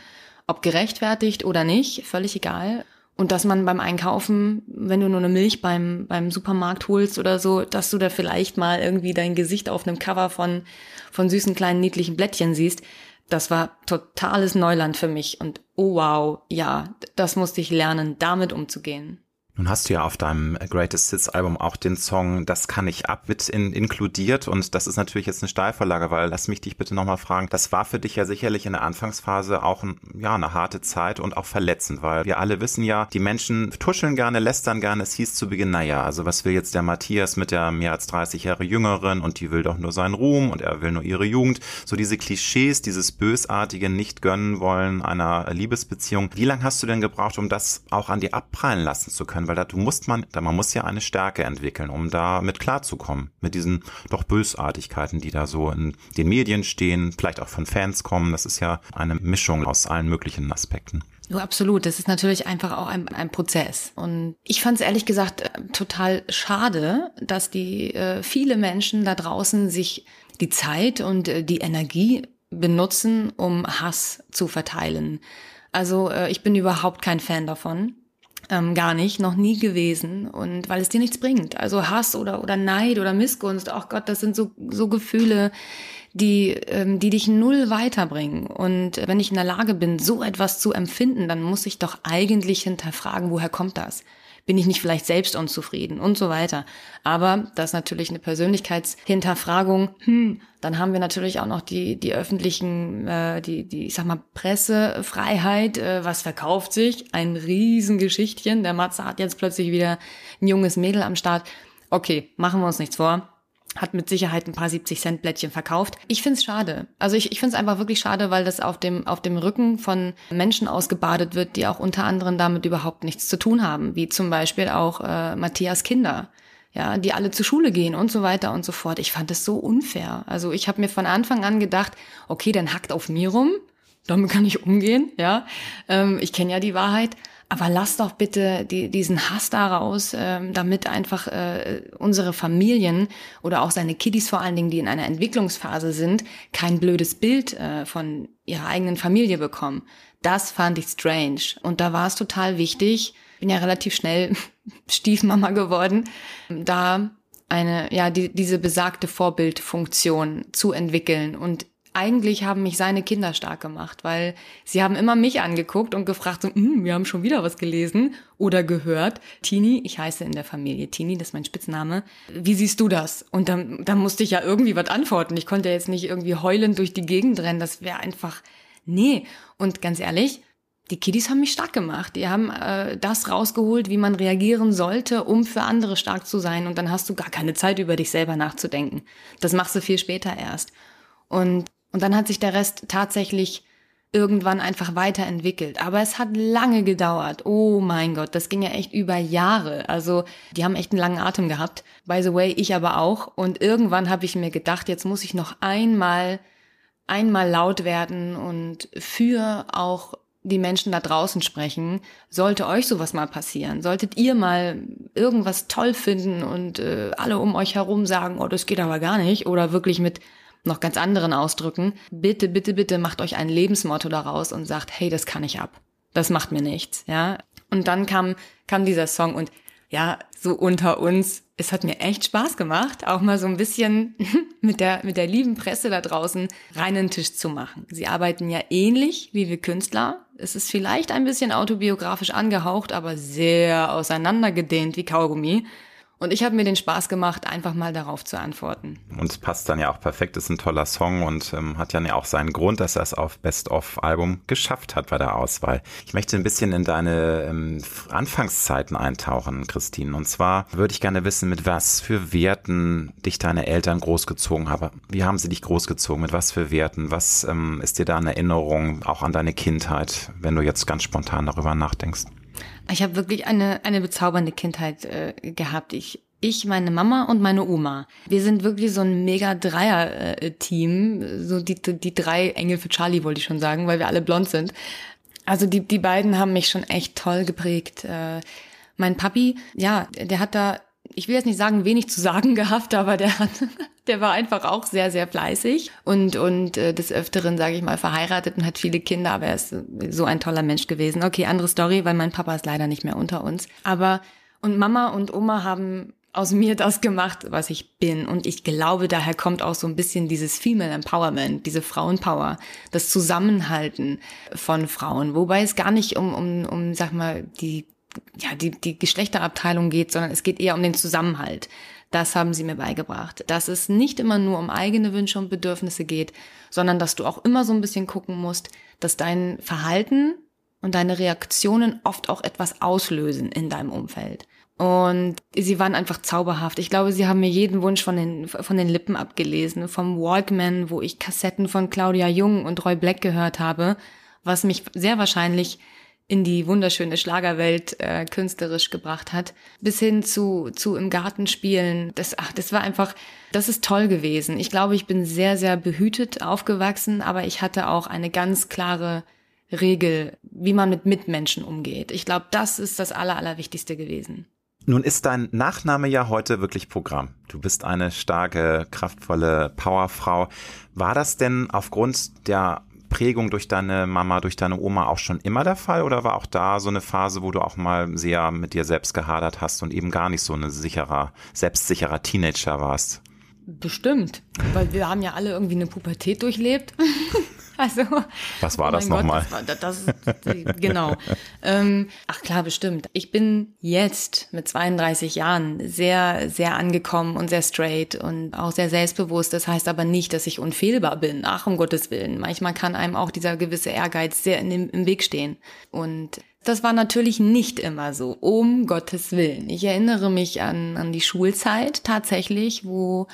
Ob gerechtfertigt oder nicht, völlig egal. Und dass man beim Einkaufen, wenn du nur eine Milch beim, beim Supermarkt holst oder so, dass du da vielleicht mal irgendwie dein Gesicht auf einem Cover von, von süßen kleinen niedlichen Blättchen siehst, das war totales Neuland für mich. Und oh wow, ja, das musste ich lernen, damit umzugehen. Nun hast du ja auf deinem Greatest Hits Album auch den Song Das kann ich ab mit in, inkludiert und das ist natürlich jetzt eine Steilvorlage, weil lass mich dich bitte nochmal fragen, das war für dich ja sicherlich in der Anfangsphase auch ein, ja, eine harte Zeit und auch verletzend, weil wir alle wissen ja, die Menschen tuscheln gerne, lästern gerne. Es hieß zu Beginn, naja, also was will jetzt der Matthias mit der mehr als 30 Jahre Jüngeren und die will doch nur seinen Ruhm und er will nur ihre Jugend. So diese Klischees, dieses bösartige nicht gönnen wollen einer Liebesbeziehung. Wie lange hast du denn gebraucht, um das auch an dir abprallen lassen zu können? Weil da du musst man, da man muss ja eine Stärke entwickeln, um da mit klarzukommen, mit diesen doch Bösartigkeiten, die da so in den Medien stehen, vielleicht auch von Fans kommen. Das ist ja eine Mischung aus allen möglichen Aspekten. Ja, absolut. Das ist natürlich einfach auch ein, ein Prozess. Und ich fand es ehrlich gesagt äh, total schade, dass die äh, viele Menschen da draußen sich die Zeit und äh, die Energie benutzen, um Hass zu verteilen. Also äh, ich bin überhaupt kein Fan davon. Ähm, gar nicht, noch nie gewesen. Und weil es dir nichts bringt. Also Hass oder, oder Neid oder Missgunst, ach Gott, das sind so, so Gefühle, die, ähm, die dich null weiterbringen. Und wenn ich in der Lage bin, so etwas zu empfinden, dann muss ich doch eigentlich hinterfragen, woher kommt das? bin ich nicht vielleicht selbst unzufrieden und so weiter. Aber das ist natürlich eine Persönlichkeitshinterfragung. Hm, dann haben wir natürlich auch noch die, die öffentlichen, äh, die, die, ich sag mal, Pressefreiheit. Äh, was verkauft sich? Ein Riesengeschichtchen. Der Matze hat jetzt plötzlich wieder ein junges Mädel am Start. Okay, machen wir uns nichts vor hat mit Sicherheit ein paar 70 Cent Blättchen verkauft. Ich find's schade. Also ich, ich finde es einfach wirklich schade, weil das auf dem, auf dem Rücken von Menschen ausgebadet wird, die auch unter anderem damit überhaupt nichts zu tun haben, wie zum Beispiel auch äh, Matthias Kinder. Ja, die alle zur Schule gehen und so weiter und so fort. Ich fand das so unfair. Also ich habe mir von Anfang an gedacht, okay, dann hackt auf mir rum, damit kann ich umgehen, ja. Ähm, ich kenne ja die Wahrheit. Aber lass doch bitte die, diesen Hass da raus, äh, damit einfach äh, unsere Familien oder auch seine Kiddies vor allen Dingen, die in einer Entwicklungsphase sind, kein blödes Bild äh, von ihrer eigenen Familie bekommen. Das fand ich strange. Und da war es total wichtig, bin ja relativ schnell <laughs> Stiefmama geworden, da eine, ja, die, diese besagte Vorbildfunktion zu entwickeln und eigentlich haben mich seine Kinder stark gemacht, weil sie haben immer mich angeguckt und gefragt, so, hm, wir haben schon wieder was gelesen oder gehört. Tini, ich heiße in der Familie Tini, das ist mein Spitzname. Wie siehst du das? Und dann, dann musste ich ja irgendwie was antworten. Ich konnte jetzt nicht irgendwie heulend durch die Gegend rennen. Das wäre einfach, nee. Und ganz ehrlich, die Kiddies haben mich stark gemacht. Die haben äh, das rausgeholt, wie man reagieren sollte, um für andere stark zu sein. Und dann hast du gar keine Zeit, über dich selber nachzudenken. Das machst du viel später erst. Und und dann hat sich der Rest tatsächlich irgendwann einfach weiterentwickelt. Aber es hat lange gedauert. Oh mein Gott, das ging ja echt über Jahre. Also die haben echt einen langen Atem gehabt. By the way, ich aber auch. Und irgendwann habe ich mir gedacht, jetzt muss ich noch einmal, einmal laut werden und für auch die Menschen da draußen sprechen. Sollte euch sowas mal passieren, solltet ihr mal irgendwas toll finden und äh, alle um euch herum sagen, oh, das geht aber gar nicht, oder wirklich mit noch ganz anderen ausdrücken. Bitte, bitte, bitte macht euch ein Lebensmotto daraus und sagt, hey, das kann ich ab. Das macht mir nichts, ja. Und dann kam, kam dieser Song und ja, so unter uns, es hat mir echt Spaß gemacht, auch mal so ein bisschen <laughs> mit der, mit der lieben Presse da draußen reinen Tisch zu machen. Sie arbeiten ja ähnlich wie wir Künstler. Es ist vielleicht ein bisschen autobiografisch angehaucht, aber sehr auseinandergedehnt wie Kaugummi. Und ich habe mir den Spaß gemacht, einfach mal darauf zu antworten. Und es passt dann ja auch perfekt, ist ein toller Song und ähm, hat ja auch seinen Grund, dass er es auf Best-of-Album geschafft hat bei der Auswahl. Ich möchte ein bisschen in deine ähm, Anfangszeiten eintauchen, Christine. Und zwar würde ich gerne wissen, mit was für Werten dich deine Eltern großgezogen haben. Wie haben sie dich großgezogen? Mit was für Werten? Was ähm, ist dir da in Erinnerung, auch an deine Kindheit, wenn du jetzt ganz spontan darüber nachdenkst? Ich habe wirklich eine, eine bezaubernde Kindheit äh, gehabt. Ich Ich, meine Mama und meine Oma. Wir sind wirklich so ein mega Dreier-Team. So die, die drei Engel für Charlie, wollte ich schon sagen, weil wir alle blond sind. Also die, die beiden haben mich schon echt toll geprägt. Äh, mein Papi, ja, der hat da, ich will jetzt nicht sagen, wenig zu sagen gehabt, aber der hat, <laughs> der war einfach auch sehr, sehr fleißig und, und äh, des Öfteren, sage ich mal, verheiratet und hat viele Kinder, aber er ist so ein toller Mensch gewesen. Okay, andere Story, weil mein Papa ist leider nicht mehr unter uns. Aber und Mama und Oma haben aus mir das gemacht, was ich bin. Und ich glaube, daher kommt auch so ein bisschen dieses Female Empowerment, diese Frauenpower, das Zusammenhalten von Frauen. Wobei es gar nicht um, um, um sag mal, die, ja, die, die Geschlechterabteilung geht, sondern es geht eher um den Zusammenhalt. Das haben sie mir beigebracht. Dass es nicht immer nur um eigene Wünsche und Bedürfnisse geht, sondern dass du auch immer so ein bisschen gucken musst, dass dein Verhalten und deine Reaktionen oft auch etwas auslösen in deinem Umfeld. Und sie waren einfach zauberhaft. Ich glaube, sie haben mir jeden Wunsch von den, von den Lippen abgelesen. Vom Walkman, wo ich Kassetten von Claudia Jung und Roy Black gehört habe, was mich sehr wahrscheinlich in die wunderschöne Schlagerwelt äh, künstlerisch gebracht hat, bis hin zu, zu im Garten spielen. Das, ach, das war einfach, das ist toll gewesen. Ich glaube, ich bin sehr, sehr behütet aufgewachsen, aber ich hatte auch eine ganz klare Regel, wie man mit Mitmenschen umgeht. Ich glaube, das ist das Aller, Allerwichtigste gewesen. Nun ist dein Nachname ja heute wirklich Programm. Du bist eine starke, kraftvolle Powerfrau. War das denn aufgrund der Prägung durch deine Mama, durch deine Oma auch schon immer der Fall oder war auch da so eine Phase, wo du auch mal sehr mit dir selbst gehadert hast und eben gar nicht so ein sicherer, selbstsicherer Teenager warst? Bestimmt, weil wir haben ja alle irgendwie eine Pubertät durchlebt. <laughs> Also, Was war oh das nochmal? Das, das, genau. ähm, ach klar, bestimmt. Ich bin jetzt mit 32 Jahren sehr, sehr angekommen und sehr straight und auch sehr selbstbewusst. Das heißt aber nicht, dass ich unfehlbar bin. Ach, um Gottes Willen. Manchmal kann einem auch dieser gewisse Ehrgeiz sehr dem, im Weg stehen. Und das war natürlich nicht immer so, um Gottes Willen. Ich erinnere mich an, an die Schulzeit tatsächlich, wo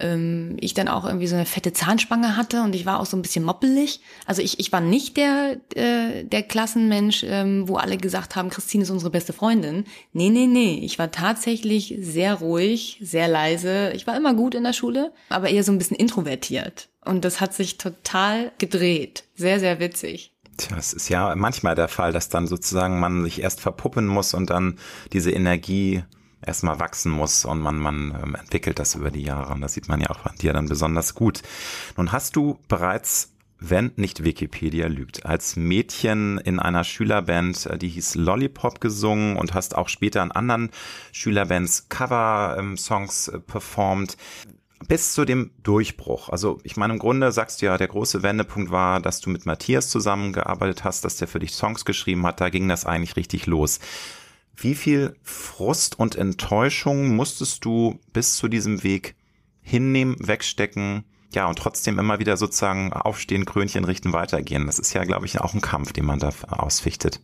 ähm, ich dann auch irgendwie so eine fette Zahnspange hatte und ich war auch so ein bisschen moppelig. Also ich, ich war nicht der, äh, der Klassenmensch, ähm, wo alle gesagt haben, Christine ist unsere beste Freundin. Nee, nee, nee. Ich war tatsächlich sehr ruhig, sehr leise. Ich war immer gut in der Schule, aber eher so ein bisschen introvertiert. Und das hat sich total gedreht. Sehr, sehr witzig. Tja, es ist ja manchmal der Fall, dass dann sozusagen man sich erst verpuppen muss und dann diese Energie erstmal wachsen muss und man, man ähm, entwickelt das über die Jahre. Und das sieht man ja auch an dir dann besonders gut. Nun hast du bereits wenn nicht Wikipedia lügt, als Mädchen in einer Schülerband, äh, die hieß Lollipop gesungen und hast auch später in anderen Schülerbands Cover-Songs äh, performt. Bis zu dem Durchbruch. Also ich meine, im Grunde sagst du ja, der große Wendepunkt war, dass du mit Matthias zusammengearbeitet hast, dass der für dich Songs geschrieben hat. Da ging das eigentlich richtig los. Wie viel Frust und Enttäuschung musstest du bis zu diesem Weg hinnehmen, wegstecken, ja, und trotzdem immer wieder sozusagen aufstehen, Krönchen richten, weitergehen? Das ist ja, glaube ich, auch ein Kampf, den man da ausfichtet.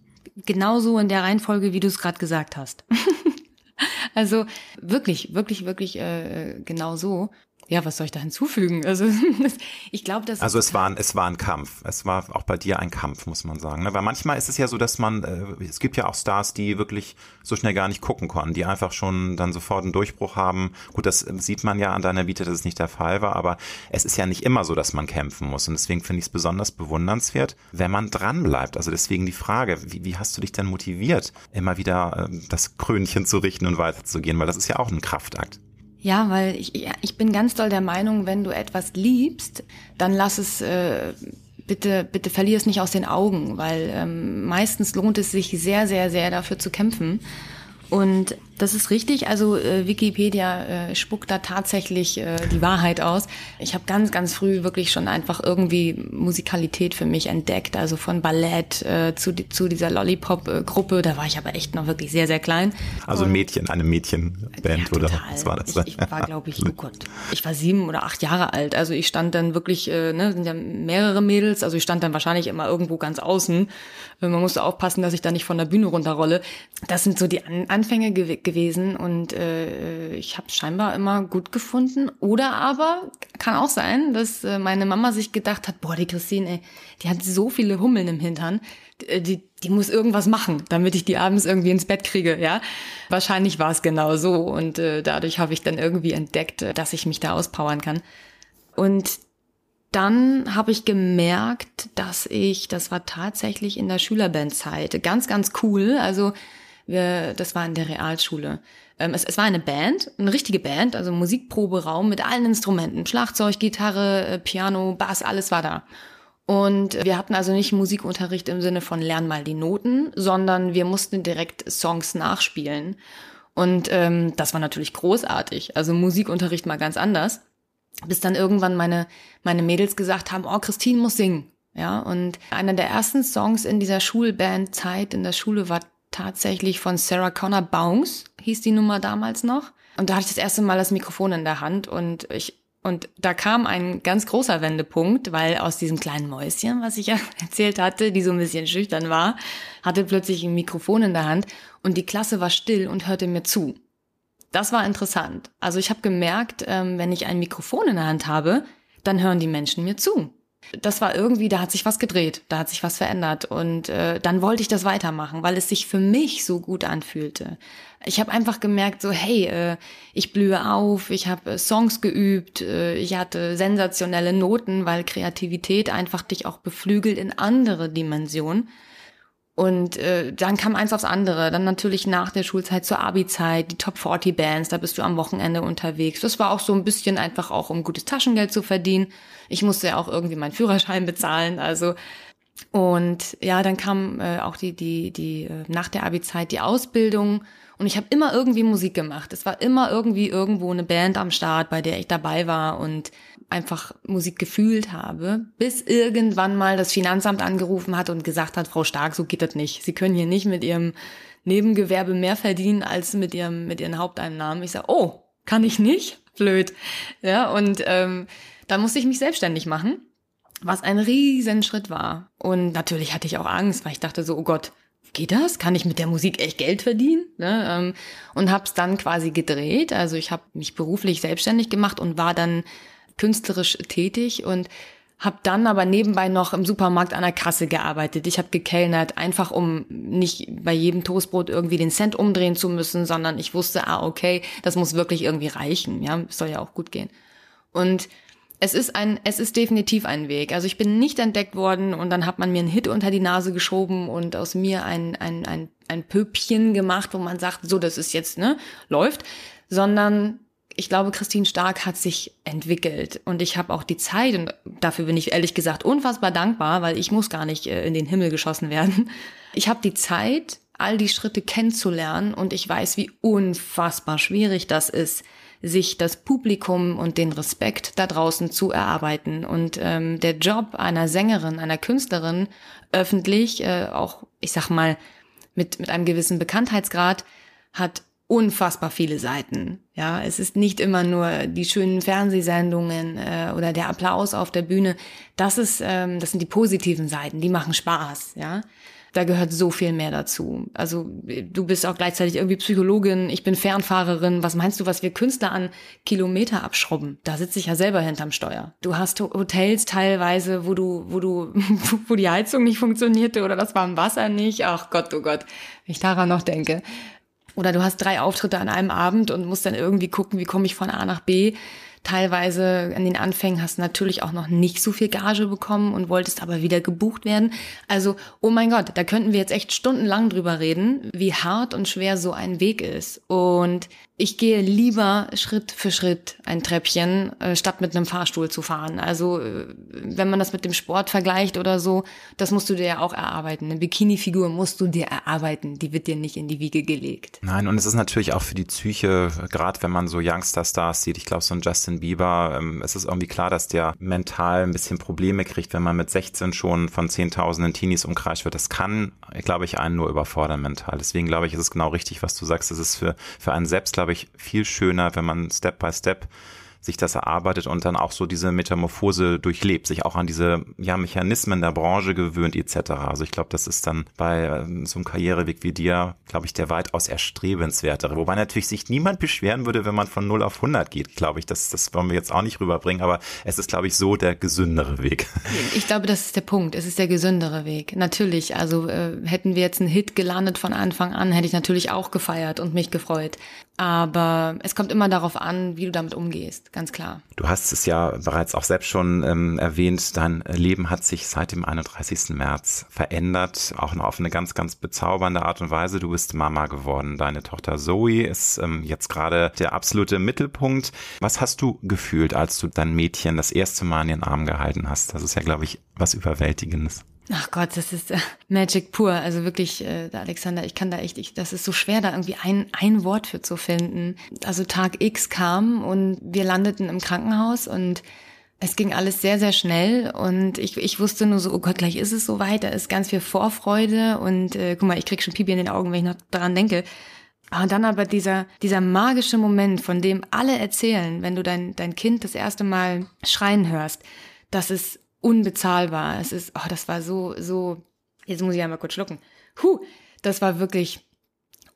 Genauso in der Reihenfolge, wie du es gerade gesagt hast. <laughs> also wirklich, wirklich, wirklich äh, genau so ja, was soll ich da hinzufügen? Also <laughs> ich glaube, dass also es war ein, es war ein Kampf. Es war auch bei dir ein Kampf, muss man sagen. Ne? Weil manchmal ist es ja so, dass man äh, es gibt ja auch Stars, die wirklich so schnell gar nicht gucken konnten, die einfach schon dann sofort einen Durchbruch haben. Gut, das sieht man ja an deiner Vita, dass es nicht der Fall war, aber es ist ja nicht immer so, dass man kämpfen muss und deswegen finde ich es besonders bewundernswert, wenn man dran bleibt. Also deswegen die Frage, wie, wie hast du dich denn motiviert, immer wieder äh, das Krönchen zu richten und weiterzugehen, weil das ist ja auch ein Kraftakt. Ja, weil ich, ich bin ganz doll der Meinung, wenn du etwas liebst, dann lass es äh, bitte, bitte verlier es nicht aus den Augen, weil ähm, meistens lohnt es sich sehr, sehr, sehr dafür zu kämpfen. Und das ist richtig. Also äh, Wikipedia äh, spuckt da tatsächlich äh, die Wahrheit aus. Ich habe ganz, ganz früh wirklich schon einfach irgendwie Musikalität für mich entdeckt. Also von Ballett äh, zu, zu dieser Lollipop-Gruppe. Da war ich aber echt noch wirklich sehr, sehr klein. Also ein Mädchen, eine Mädchenband ja, oder was war das? Ich, ich war, glaube ich, <laughs> oh Gott, ich war sieben oder acht Jahre alt. Also ich stand dann wirklich, äh, ne, sind ja mehrere Mädels. Also ich stand dann wahrscheinlich immer irgendwo ganz außen. Man musste aufpassen, dass ich da nicht von der Bühne runterrolle. Das sind so die An Anfänge gewesen gewesen und äh, ich habe scheinbar immer gut gefunden. Oder aber kann auch sein, dass äh, meine Mama sich gedacht hat, boah, die Christine, ey, die hat so viele Hummeln im Hintern, die, die, die muss irgendwas machen, damit ich die abends irgendwie ins Bett kriege, ja. Wahrscheinlich war es genau so und äh, dadurch habe ich dann irgendwie entdeckt, äh, dass ich mich da auspowern kann. Und dann habe ich gemerkt, dass ich, das war tatsächlich in der Schülerbandzeit, ganz, ganz cool. Also wir, das war in der Realschule. Ähm, es, es war eine Band, eine richtige Band, also Musikproberaum mit allen Instrumenten, Schlagzeug, Gitarre, äh, Piano, Bass, alles war da. Und wir hatten also nicht Musikunterricht im Sinne von lern mal die Noten, sondern wir mussten direkt Songs nachspielen. Und ähm, das war natürlich großartig. Also Musikunterricht mal ganz anders bis dann irgendwann meine, meine Mädels gesagt haben, oh, Christine muss singen. Ja, und einer der ersten Songs in dieser Schulbandzeit in der Schule war tatsächlich von Sarah Connor Bounce, hieß die Nummer damals noch. Und da hatte ich das erste Mal das Mikrofon in der Hand und ich, und da kam ein ganz großer Wendepunkt, weil aus diesem kleinen Mäuschen, was ich <laughs> ja erzählt hatte, die so ein bisschen schüchtern war, hatte plötzlich ein Mikrofon in der Hand und die Klasse war still und hörte mir zu. Das war interessant. Also ich habe gemerkt, ähm, wenn ich ein Mikrofon in der Hand habe, dann hören die Menschen mir zu. Das war irgendwie, da hat sich was gedreht, da hat sich was verändert und äh, dann wollte ich das weitermachen, weil es sich für mich so gut anfühlte. Ich habe einfach gemerkt, so hey, äh, ich blühe auf, ich habe äh, Songs geübt, äh, ich hatte sensationelle Noten, weil Kreativität einfach dich auch beflügelt in andere Dimensionen. Und äh, dann kam eins aufs andere. Dann natürlich nach der Schulzeit zur Abi-Zeit, die Top 40 Bands, da bist du am Wochenende unterwegs. Das war auch so ein bisschen einfach auch, um gutes Taschengeld zu verdienen. Ich musste ja auch irgendwie meinen Führerschein bezahlen, also und ja, dann kam äh, auch die die die äh, nach der Abi-Zeit die Ausbildung und ich habe immer irgendwie Musik gemacht. Es war immer irgendwie irgendwo eine Band am Start, bei der ich dabei war und einfach Musik gefühlt habe, bis irgendwann mal das Finanzamt angerufen hat und gesagt hat, Frau Stark, so geht das nicht. Sie können hier nicht mit Ihrem Nebengewerbe mehr verdienen als mit Ihrem mit Ihren Haupteinnahmen. Ich sage, oh, kann ich nicht? Blöd. Ja, und ähm, da musste ich mich selbstständig machen, was ein Riesenschritt war. Und natürlich hatte ich auch Angst, weil ich dachte so, oh Gott, geht das? Kann ich mit der Musik echt Geld verdienen? Ne? Ähm, und habe es dann quasi gedreht. Also ich habe mich beruflich selbstständig gemacht und war dann künstlerisch tätig und habe dann aber nebenbei noch im Supermarkt an der Kasse gearbeitet. Ich habe gekellnert, einfach um nicht bei jedem Toastbrot irgendwie den Cent umdrehen zu müssen, sondern ich wusste, ah, okay, das muss wirklich irgendwie reichen. Ja, soll ja auch gut gehen. Und es ist ein, es ist definitiv ein Weg. Also ich bin nicht entdeckt worden und dann hat man mir einen Hit unter die Nase geschoben und aus mir ein, ein, ein, ein Püppchen gemacht, wo man sagt, so, das ist jetzt, ne, läuft, sondern ich glaube, Christine Stark hat sich entwickelt und ich habe auch die Zeit und dafür bin ich ehrlich gesagt unfassbar dankbar, weil ich muss gar nicht äh, in den Himmel geschossen werden. <laughs> Ich habe die Zeit, all die Schritte kennenzulernen und ich weiß, wie unfassbar schwierig das ist, sich das Publikum und den Respekt da draußen zu erarbeiten. Und ähm, der Job einer Sängerin, einer Künstlerin öffentlich, äh, auch ich sag mal mit mit einem gewissen Bekanntheitsgrad, hat unfassbar viele Seiten. Ja, es ist nicht immer nur die schönen Fernsehsendungen äh, oder der Applaus auf der Bühne. Das ist, ähm, das sind die positiven Seiten. Die machen Spaß. Ja, da gehört so viel mehr dazu. Also du bist auch gleichzeitig irgendwie Psychologin, ich bin Fernfahrerin. Was meinst du, was wir Künstler an Kilometer abschrubben? Da sitze ich ja selber hinterm Steuer. Du hast Hotels teilweise, wo du, wo du, <laughs> wo die Heizung nicht funktionierte oder das warme Wasser nicht. Ach Gott, oh Gott, wenn ich daran noch denke. Oder du hast drei Auftritte an einem Abend und musst dann irgendwie gucken, wie komme ich von A nach B. Teilweise in den Anfängen hast du natürlich auch noch nicht so viel Gage bekommen und wolltest aber wieder gebucht werden. Also, oh mein Gott, da könnten wir jetzt echt stundenlang drüber reden, wie hart und schwer so ein Weg ist. Und ich gehe lieber Schritt für Schritt ein Treppchen, äh, statt mit einem Fahrstuhl zu fahren. Also äh, wenn man das mit dem Sport vergleicht oder so, das musst du dir ja auch erarbeiten. Eine Bikini-Figur musst du dir erarbeiten, die wird dir nicht in die Wiege gelegt. Nein, und es ist natürlich auch für die Psyche, gerade wenn man so Youngster-Stars sieht, ich glaube so ein Justin Bieber, ähm, es ist irgendwie klar, dass der mental ein bisschen Probleme kriegt, wenn man mit 16 schon von Zehntausenden Teenies umkreist wird. Das kann, glaube ich, einen nur überfordern mental. Deswegen glaube ich, ist es genau richtig, was du sagst. Es ist für, für einen selbst, glaube glaube ich, viel schöner, wenn man Step by Step sich das erarbeitet und dann auch so diese Metamorphose durchlebt, sich auch an diese ja, Mechanismen der Branche gewöhnt etc. Also ich glaube, das ist dann bei ähm, so einem Karriereweg wie dir, glaube ich, der weitaus erstrebenswertere. Wobei natürlich sich niemand beschweren würde, wenn man von 0 auf 100 geht, glaube ich. Das, das wollen wir jetzt auch nicht rüberbringen, aber es ist, glaube ich, so der gesündere Weg. <laughs> Ich glaube, das ist der Punkt. Es ist der gesündere Weg. Natürlich, also äh, hätten wir jetzt einen Hit gelandet von Anfang an, hätte ich natürlich auch gefeiert und mich gefreut. Aber es kommt immer darauf an, wie du damit umgehst, ganz klar. Du hast es ja bereits auch selbst schon ähm, erwähnt, dein Leben hat sich seit dem 31. März verändert, auch noch auf eine ganz, ganz bezaubernde Art und Weise. Du bist Mama geworden. Deine Tochter Zoe ist ähm, jetzt gerade der absolute Mittelpunkt. Was hast du gefühlt, als du dein Mädchen das erste Mal in den Arm gehalten hast? Das ist ja, glaube ich, was Überwältigendes. Ach Gott, das ist äh, Magic pur. Also wirklich, äh, Alexander, ich kann da echt, ich, das ist so schwer, da irgendwie ein, ein Wort für zu finden. Also Tag X kam und wir landeten im Krankenhaus und es ging alles sehr, sehr schnell und ich, ich wusste nur so, oh Gott, gleich ist es soweit, da ist ganz viel Vorfreude und äh, guck mal, ich krieg schon Pipi in den Augen, wenn ich noch daran denke. Und dann aber dieser, dieser magische Moment, von dem alle erzählen, wenn du dein, dein Kind das erste Mal schreien hörst, das ist unbezahlbar. Es ist, oh, das war so, so, jetzt muss ich einmal kurz schlucken. Huh, das war wirklich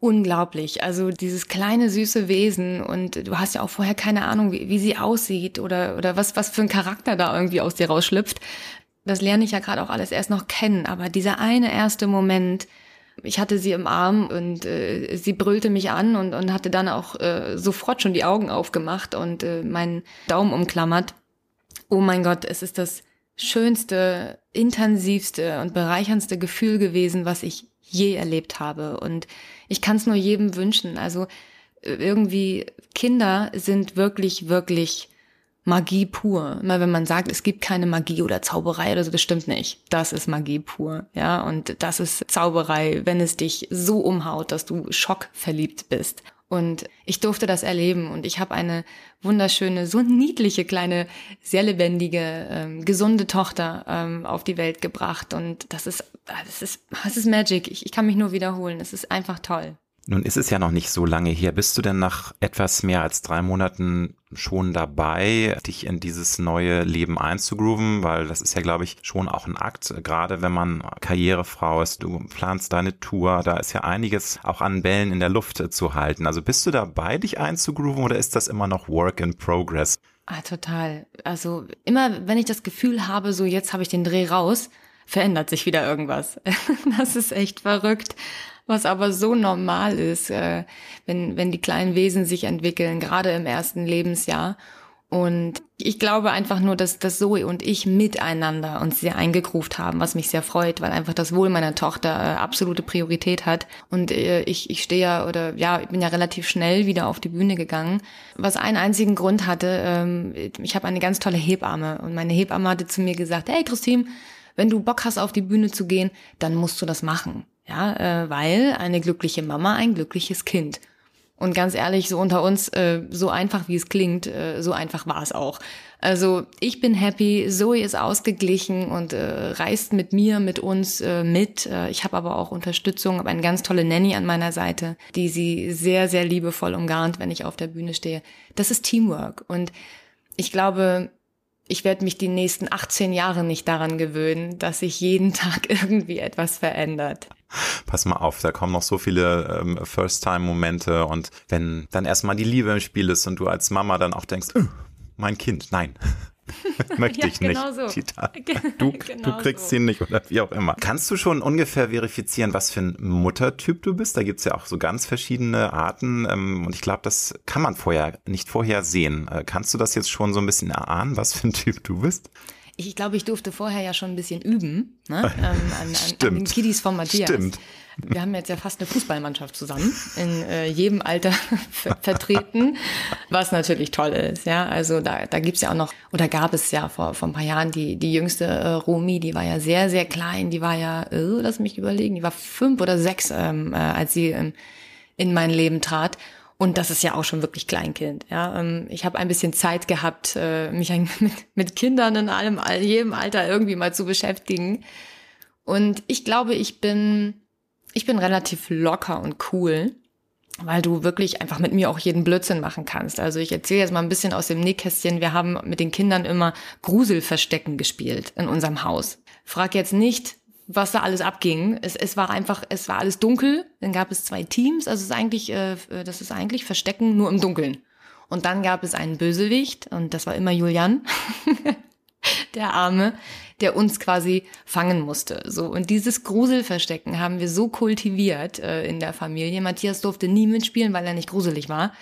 unglaublich. Also dieses kleine süße Wesen und du hast ja auch vorher keine Ahnung, wie, wie sie aussieht oder, oder was, was für ein Charakter da irgendwie aus dir rausschlüpft. Das lerne ich ja gerade auch alles erst noch kennen. Aber dieser eine erste Moment, ich hatte sie im Arm und äh, sie brüllte mich an und, und hatte dann auch äh, sofort schon die Augen aufgemacht und äh, meinen Daumen umklammert. Oh mein Gott, es ist das schönste, intensivste und bereicherndste Gefühl gewesen, was ich je erlebt habe. Und ich kann es nur jedem wünschen. Also äh, irgendwie Kinder sind wirklich, wirklich Magie pur. Immer wenn man sagt, es gibt keine Magie oder Zauberei oder so, das stimmt nicht. Das ist Magie pur, ja. Und das ist Zauberei, wenn es dich so umhaut, dass du schockverliebt bist. Und ich durfte das erleben und ich habe eine wunderschöne, so niedliche kleine, sehr lebendige, ähm, gesunde Tochter ähm, auf die Welt gebracht. Und das ist, das ist, das ist Magic. Ich, ich kann mich nur wiederholen. Es ist einfach toll. Nun ist es ja noch nicht so lange her. Bist du denn nach etwas mehr als drei Monaten schon dabei, dich in dieses neue Leben einzugrooven? Weil das ist ja, glaube ich, schon auch ein Akt, gerade wenn man Karrierefrau ist. Du planst deine Tour, da ist ja einiges auch an Bällen in der Luft zu halten. Also bist du dabei, dich einzugrooven oder ist das immer noch Work in Progress? Ah, total. Also immer, wenn ich das Gefühl habe, so jetzt habe ich den Dreh raus, verändert sich wieder irgendwas. <laughs> das ist echt verrückt was aber so normal ist, äh, wenn, wenn die kleinen Wesen sich entwickeln, gerade im ersten Lebensjahr. Und ich glaube einfach nur, dass, dass Zoe und ich miteinander uns sehr eingegruft haben, was mich sehr freut, weil einfach das Wohl meiner Tochter äh, absolute Priorität hat. Und äh, ich, ich stehe ja oder ja, ich bin ja relativ schnell wieder auf die Bühne gegangen, was einen einzigen Grund hatte. Ähm, ich habe eine ganz tolle Hebamme und meine Hebamme hatte zu mir gesagt, hey Christine, wenn du Bock hast, auf die Bühne zu gehen, dann musst du das machen. Ja, äh, weil eine glückliche Mama ein glückliches Kind. Und ganz ehrlich, so unter uns, äh, so einfach wie es klingt, äh, so einfach war es auch. Also ich bin happy, Zoe ist ausgeglichen und äh, reist mit mir, mit uns äh, mit. Äh, ich habe aber auch Unterstützung, habe eine ganz tolle Nanny an meiner Seite, die sie sehr, sehr liebevoll umgarnt, wenn ich auf der Bühne stehe. Das ist Teamwork. Und ich glaube, ich werde mich die nächsten 18 Jahre nicht daran gewöhnen, dass sich jeden <laughs> Tag irgendwie etwas verändert. Pass mal auf, da kommen noch so viele ähm, First-Time-Momente und wenn dann erstmal die Liebe im Spiel ist und du als Mama dann auch denkst, oh, mein Kind, nein, <laughs> Möchte ja, ich genau nicht. So. Tita. <laughs> <laughs> Du, genau du kriegst so. ihn nicht oder wie auch immer. Kannst du schon ungefähr verifizieren, was für ein Muttertyp du bist? Da gibt's ja auch so ganz verschiedene Arten ähm, und ich glaube, das kann man vorher nicht vorher sehen. Äh, kannst du das jetzt schon so ein bisschen erahnen, was für ein Typ du bist? Ich glaube, ich durfte vorher ja schon ein bisschen üben ne? <laughs> ähm, an, an, an den Kiddies von Matthias. Stimmt. Wir haben jetzt ja fast eine Fußballmannschaft zusammen, in äh, jedem Alter <laughs> vertreten, was natürlich toll ist. Ja, also da, da gibt's ja auch noch, oder gab es ja vor, vor ein paar Jahren die, die jüngste äh, Romi, die war ja sehr, sehr klein, die war ja, äh, lass mich überlegen, die war fünf oder sechs, ähm, äh, als sie ähm, in mein Leben trat. Und das ist ja auch schon wirklich Kleinkind. Ja, ähm, ich habe ein bisschen Zeit gehabt, äh, mich <laughs> mit, mit Kindern in allem, jedem Alter irgendwie mal zu beschäftigen. Und ich glaube, ich bin, ich bin relativ locker und cool. weil du wirklich einfach mit mir auch jeden Blödsinn machen kannst. Also ich erzähle jetzt mal ein bisschen aus dem Nähkästchen. Wir haben mit den Kindern immer Gruselverstecken gespielt in unserem Haus. Frag jetzt nicht, was da alles abging. Es, es war einfach, es war alles dunkel. Dann gab es zwei Teams. Also es ist eigentlich, äh, das ist eigentlich Verstecken nur im Dunkeln. Und dann gab es einen Bösewicht und das war immer Julian, <laughs> der Arme, der uns quasi fangen musste. So und dieses Gruselverstecken haben wir so kultiviert äh, in der Familie. Matthias durfte nie mitspielen, weil er nicht gruselig war.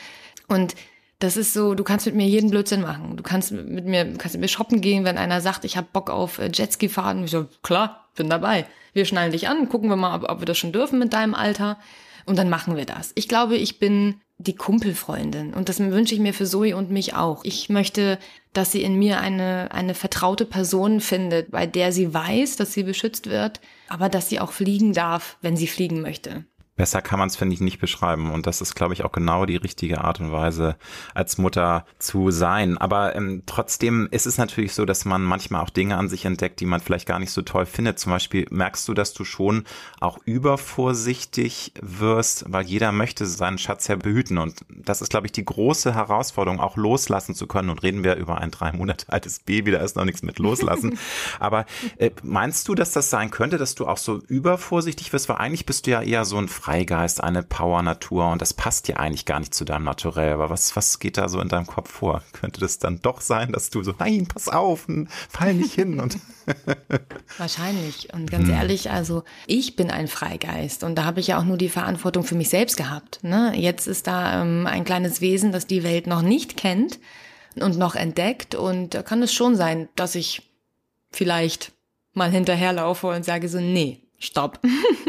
Und das ist so, du kannst mit mir jeden Blödsinn machen. Du kannst mit mir, kannst mit mir shoppen gehen, wenn einer sagt, ich habe Bock auf äh, Jetski fahren. Ich so, klar, bin dabei. Wir schnallen dich an, gucken wir mal, ob, ob wir das schon dürfen mit deinem Alter. Und dann machen wir das. Ich glaube, ich bin die Kumpelfreundin. Und das wünsche ich mir für Zoe und mich auch. Ich möchte, dass sie in mir eine, eine vertraute Person findet, bei der sie weiß, dass sie beschützt wird, aber dass sie auch fliegen darf, wenn sie fliegen möchte. Besser kann man es, finde ich, nicht beschreiben. Und das ist, glaube ich, auch genau die richtige Art und Weise, als Mutter zu sein. Aber ähm, trotzdem ist es natürlich so, dass man manchmal auch Dinge an sich entdeckt, die man vielleicht gar nicht so toll findet. Zum Beispiel merkst du, dass du schon auch übervorsichtig wirst, weil jeder möchte seinen Schatz ja behüten. Und das ist, glaube ich, die große Herausforderung, auch loslassen zu können. Und reden wir über ein drei Monate altes Baby, da ist noch nichts mit loslassen. <laughs> Aber äh, meinst du, dass das sein könnte, dass du auch so übervorsichtig wirst? Weil eigentlich bist du ja eher so ein Freigeist, eine Power-Natur und das passt ja eigentlich gar nicht zu deinem Naturell. Aber was, was geht da so in deinem Kopf vor? Könnte das dann doch sein, dass du so, nein, pass auf, fall nicht hin und. <laughs> Wahrscheinlich. Und ganz hm. ehrlich, also ich bin ein Freigeist und da habe ich ja auch nur die Verantwortung für mich selbst gehabt. Ne? Jetzt ist da ähm, ein kleines Wesen, das die Welt noch nicht kennt und noch entdeckt und da kann es schon sein, dass ich vielleicht mal hinterherlaufe und sage so, nee, Stopp.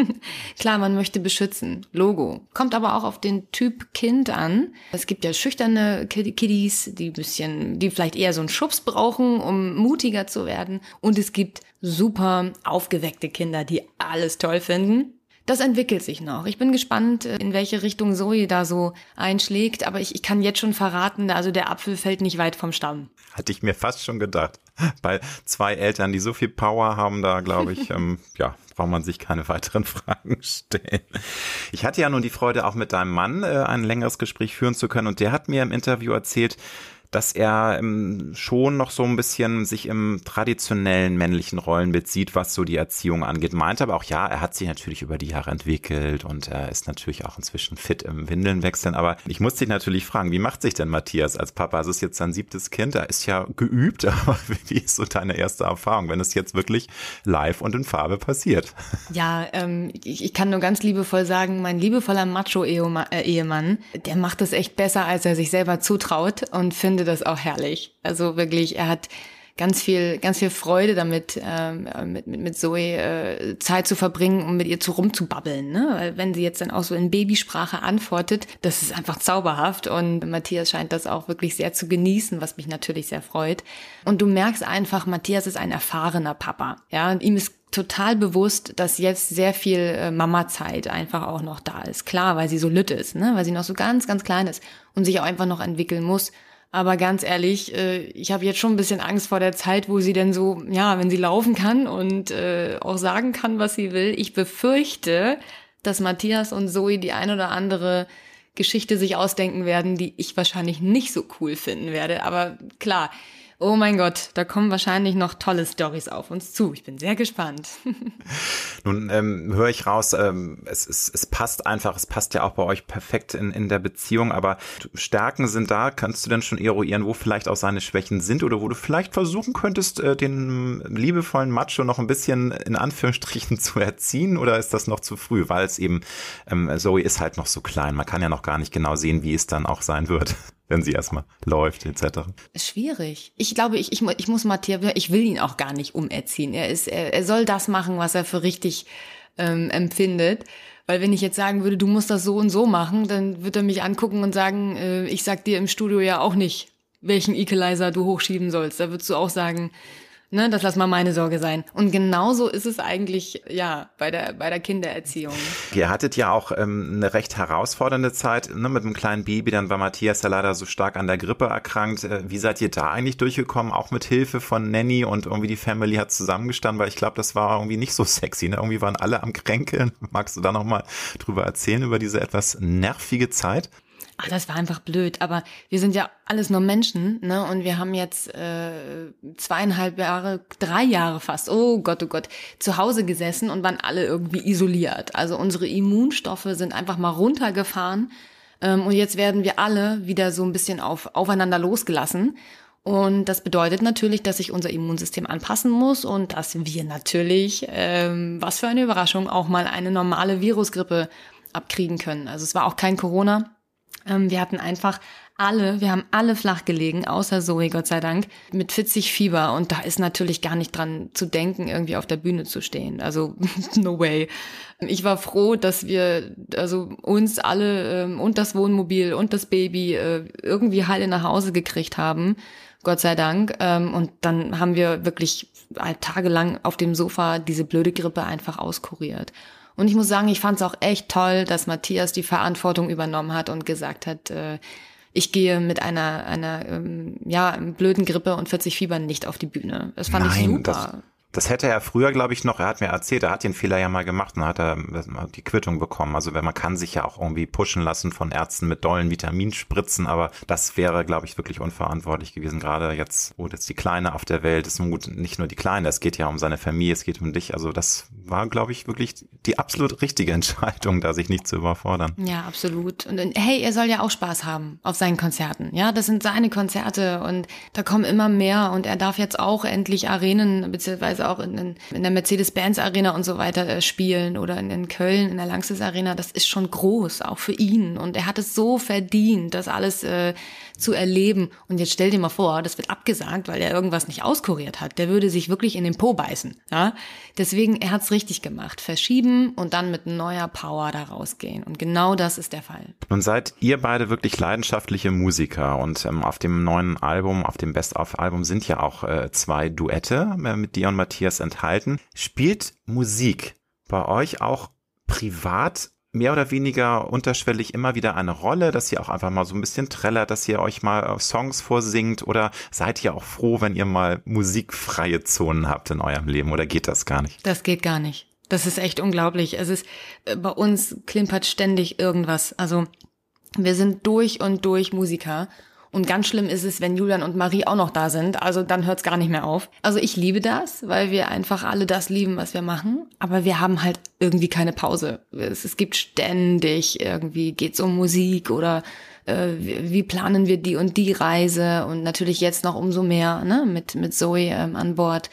<laughs> Klar, man möchte beschützen. Logo. Kommt aber auch auf den Typ Kind an. Es gibt ja schüchterne Kiddies, die bisschen, die vielleicht eher so einen Schubs brauchen, um mutiger zu werden. Und es gibt super aufgeweckte Kinder, die alles toll finden. Das entwickelt sich noch. Ich bin gespannt, in welche Richtung Zoe da so einschlägt, aber ich, ich kann jetzt schon verraten, also der Apfel fällt nicht weit vom Stamm. Hatte ich mir fast schon gedacht. Bei zwei Eltern, die so viel Power haben, da glaube ich, <laughs> ähm, ja, braucht man sich keine weiteren <laughs> Fragen stellen. Ich hatte ja nun die Freude, auch mit deinem Mann äh, ein längeres Gespräch führen zu können und der hat mir im Interview erzählt, dass er ähm, schon noch so ein bisschen sich im traditionellen männlichen Rollenbild sieht, was so die Erziehung angeht. Meint aber auch, ja, er hat sich natürlich über die Jahre entwickelt und er ist natürlich auch inzwischen fit im Windeln wechseln. Aber ich muss dich natürlich fragen, wie macht sich denn Matthias als Papa? Es ist jetzt sein siebtes Kind, er ist ja geübt, <laughs> aber wie ist so deine erste Erfahrung, wenn es jetzt wirklich live und in Farbe passiert? Ja, ähm, ich, ich kann nur ganz liebevoll sagen, mein liebevoller Macho-Ehemann, der macht es echt besser, als er sich selber zutraut und findet finde das auch herrlich. Also wirklich, er hat ganz viel, ganz viel Freude damit, ähm, mit, mit, Zoe äh, Zeit zu verbringen, um mit ihr zu rumzubabbeln. Ne? Weil wenn sie jetzt dann auch so in Babysprache antwortet, das ist einfach zauberhaft. Und Matthias scheint das auch wirklich sehr zu genießen, was mich natürlich sehr freut. Und du merkst einfach, Matthias ist ein erfahrener Papa. Ja, und ihm ist total bewusst, dass jetzt sehr viel äh, Mama-Zeit einfach auch noch da ist. Klar, weil sie so lütt ist, ne? weil sie noch so ganz, ganz klein ist und sich auch einfach noch entwickeln muss. Aber ganz ehrlich, äh, ich habe jetzt schon ein bisschen Angst vor der Zeit, wo sie denn so, ja, wenn sie laufen kann und äh, auch sagen kann, was sie will. Ich befürchte, dass Matthias und Zoe die ein oder andere Geschichte sich ausdenken werden, die ich wahrscheinlich nicht so cool finden werde. Aber klar, Oh mein Gott, da kommen wahrscheinlich noch tolle Stories auf uns zu. Ich bin sehr gespannt. <laughs> Nun ähm, höre ich raus, ähm, es, es, es passt einfach, es passt ja auch bei euch perfekt in, in der Beziehung, aber Stärken sind da. Kannst du denn schon eruieren, wo vielleicht auch seine Schwächen sind oder wo du vielleicht versuchen könntest, äh, den liebevollen Macho noch ein bisschen in Anführungsstrichen <laughs> zu erziehen oder ist das noch zu früh, weil es eben, ähm, Zoe ist halt noch so klein. Man kann ja noch gar nicht genau sehen, wie es dann auch sein wird wenn sie erstmal läuft etc. Schwierig. Ich glaube, ich, ich, ich muss Matthias, ich will ihn auch gar nicht umerziehen. Er ist, er, er soll das machen, was er für richtig ähm, empfindet. Weil wenn ich jetzt sagen würde, du musst das so und so machen, dann wird er mich angucken und sagen, äh, ich sag dir im Studio ja auch nicht, welchen Equalizer du hochschieben sollst. Da würdest du auch sagen, Ne, das lass mal meine Sorge sein. Und genauso ist es eigentlich, ja, bei der, bei der Kindererziehung. Ihr hattet ja auch ähm, eine recht herausfordernde Zeit ne, mit einem kleinen Baby. Dann war Matthias ja leider so stark an der Grippe erkrankt. Äh, wie seid ihr da eigentlich durchgekommen? Auch mit Hilfe von Nanny und irgendwie die Family hat zusammengestanden, weil ich glaube, das war irgendwie nicht so <laughs> sexy. Ne? Irgendwie waren alle am Kränkeln. Magst du da nochmal drüber erzählen, über diese etwas nervige Zeit? Ach, das war einfach blöd. Aber wir sind ja alles nur Menschen, ne? Und wir haben jetzt äh, zweieinhalb Jahre, drei Jahre fast, oh Gott, oh Gott, zu Hause gesessen und waren alle irgendwie isoliert. Also unsere Immunstoffe sind einfach mal runtergefahren. Ähm, und jetzt werden wir alle wieder so ein bisschen auf, aufeinander losgelassen. Und das bedeutet natürlich, dass sich unser Immunsystem anpassen muss und dass wir natürlich, ähm, was für eine Überraschung, auch mal eine normale Virusgrippe abkriegen können. Also es war auch kein Corona, wir hatten einfach alle, wir haben alle flach gelegen, außer Zoe, Gott sei Dank, mit 40 Fieber. Und da ist natürlich gar nicht dran zu denken, irgendwie auf der Bühne zu stehen. Also, <laughs> no way. Ich war froh, dass wir, also uns alle ähm, und das Wohnmobil und das Baby äh, irgendwie heile nach Hause gekriegt haben. Gott sei Dank. Ähm, und dann haben wir wirklich tagelang auf dem Sofa diese blöde Grippe einfach auskuriert. Und ich muss sagen, ich fand es auch echt toll, dass Matthias die Verantwortung übernommen hat und gesagt hat, äh, ich gehe mit einer, einer ähm, ja, blöden Grippe und 40 Fieber nicht auf die Bühne. Das fand Nein, ich super. Das, hätte er früher, glaube ich, noch, er hat mir erzählt, er hat den Fehler ja mal gemacht und hat er die Quittung bekommen. Also man kann sich ja auch irgendwie pushen lassen von Ärzten mit dollen Vitaminspritzen, aber das wäre, glaube ich, wirklich unverantwortlich gewesen. Gerade jetzt, wo jetzt die Kleine auf der Welt ist, gut, nicht nur die Kleine, es geht ja um seine Familie, es geht um dich. Also das war, glaube ich, wirklich die absolut richtige <laughs> Entscheidung, da sich nicht zu überfordern. Ja, absolut. Und hey, er soll ja auch Spaß haben auf seinen Konzerten. Ja, das sind seine Konzerte und da kommen immer mehr und er darf jetzt auch endlich Arenen beziehungsweise auch in, in der Mercedes-Benz Arena und so weiter äh, spielen oder in, in Köln in der Langsys Arena, das ist schon groß, auch für ihn. Und er hat es so verdient, das alles äh, zu erleben. Und jetzt stell dir mal vor, das wird abgesagt, weil er irgendwas nicht auskuriert hat. Der würde sich wirklich in den Po beißen. Ja? Deswegen, er hat's richtig gemacht. Verschieben und dann mit neuer Power da rausgehen. Und genau das ist der Fall. Nun seid ihr beide wirklich leidenschaftliche Musiker und ähm, auf dem neuen Album, auf dem Best-of-Album sind ja auch äh, zwei Duette äh, mit dir und Matthias enthalten. Spielt Musik bei euch auch privat mehr oder weniger unterschwellig immer wieder eine Rolle, dass ihr auch einfach mal so ein bisschen trällert, dass ihr euch mal Songs vorsingt oder seid ihr auch froh, wenn ihr mal musikfreie Zonen habt in eurem Leben oder geht das gar nicht? Das geht gar nicht. Das ist echt unglaublich. Es ist, äh, bei uns klimpert ständig irgendwas. Also, wir sind durch und durch Musiker und ganz schlimm ist es, wenn Julian und Marie auch noch da sind. Also dann hört es gar nicht mehr auf. Also ich liebe das, weil wir einfach alle das lieben, was wir machen. Aber wir haben halt irgendwie keine Pause. Es, es gibt ständig irgendwie geht's um Musik oder äh, wie, planen wir die und die Reise und natürlich jetzt noch umso mehr ne, mit mit Zoe ähm, an Bord.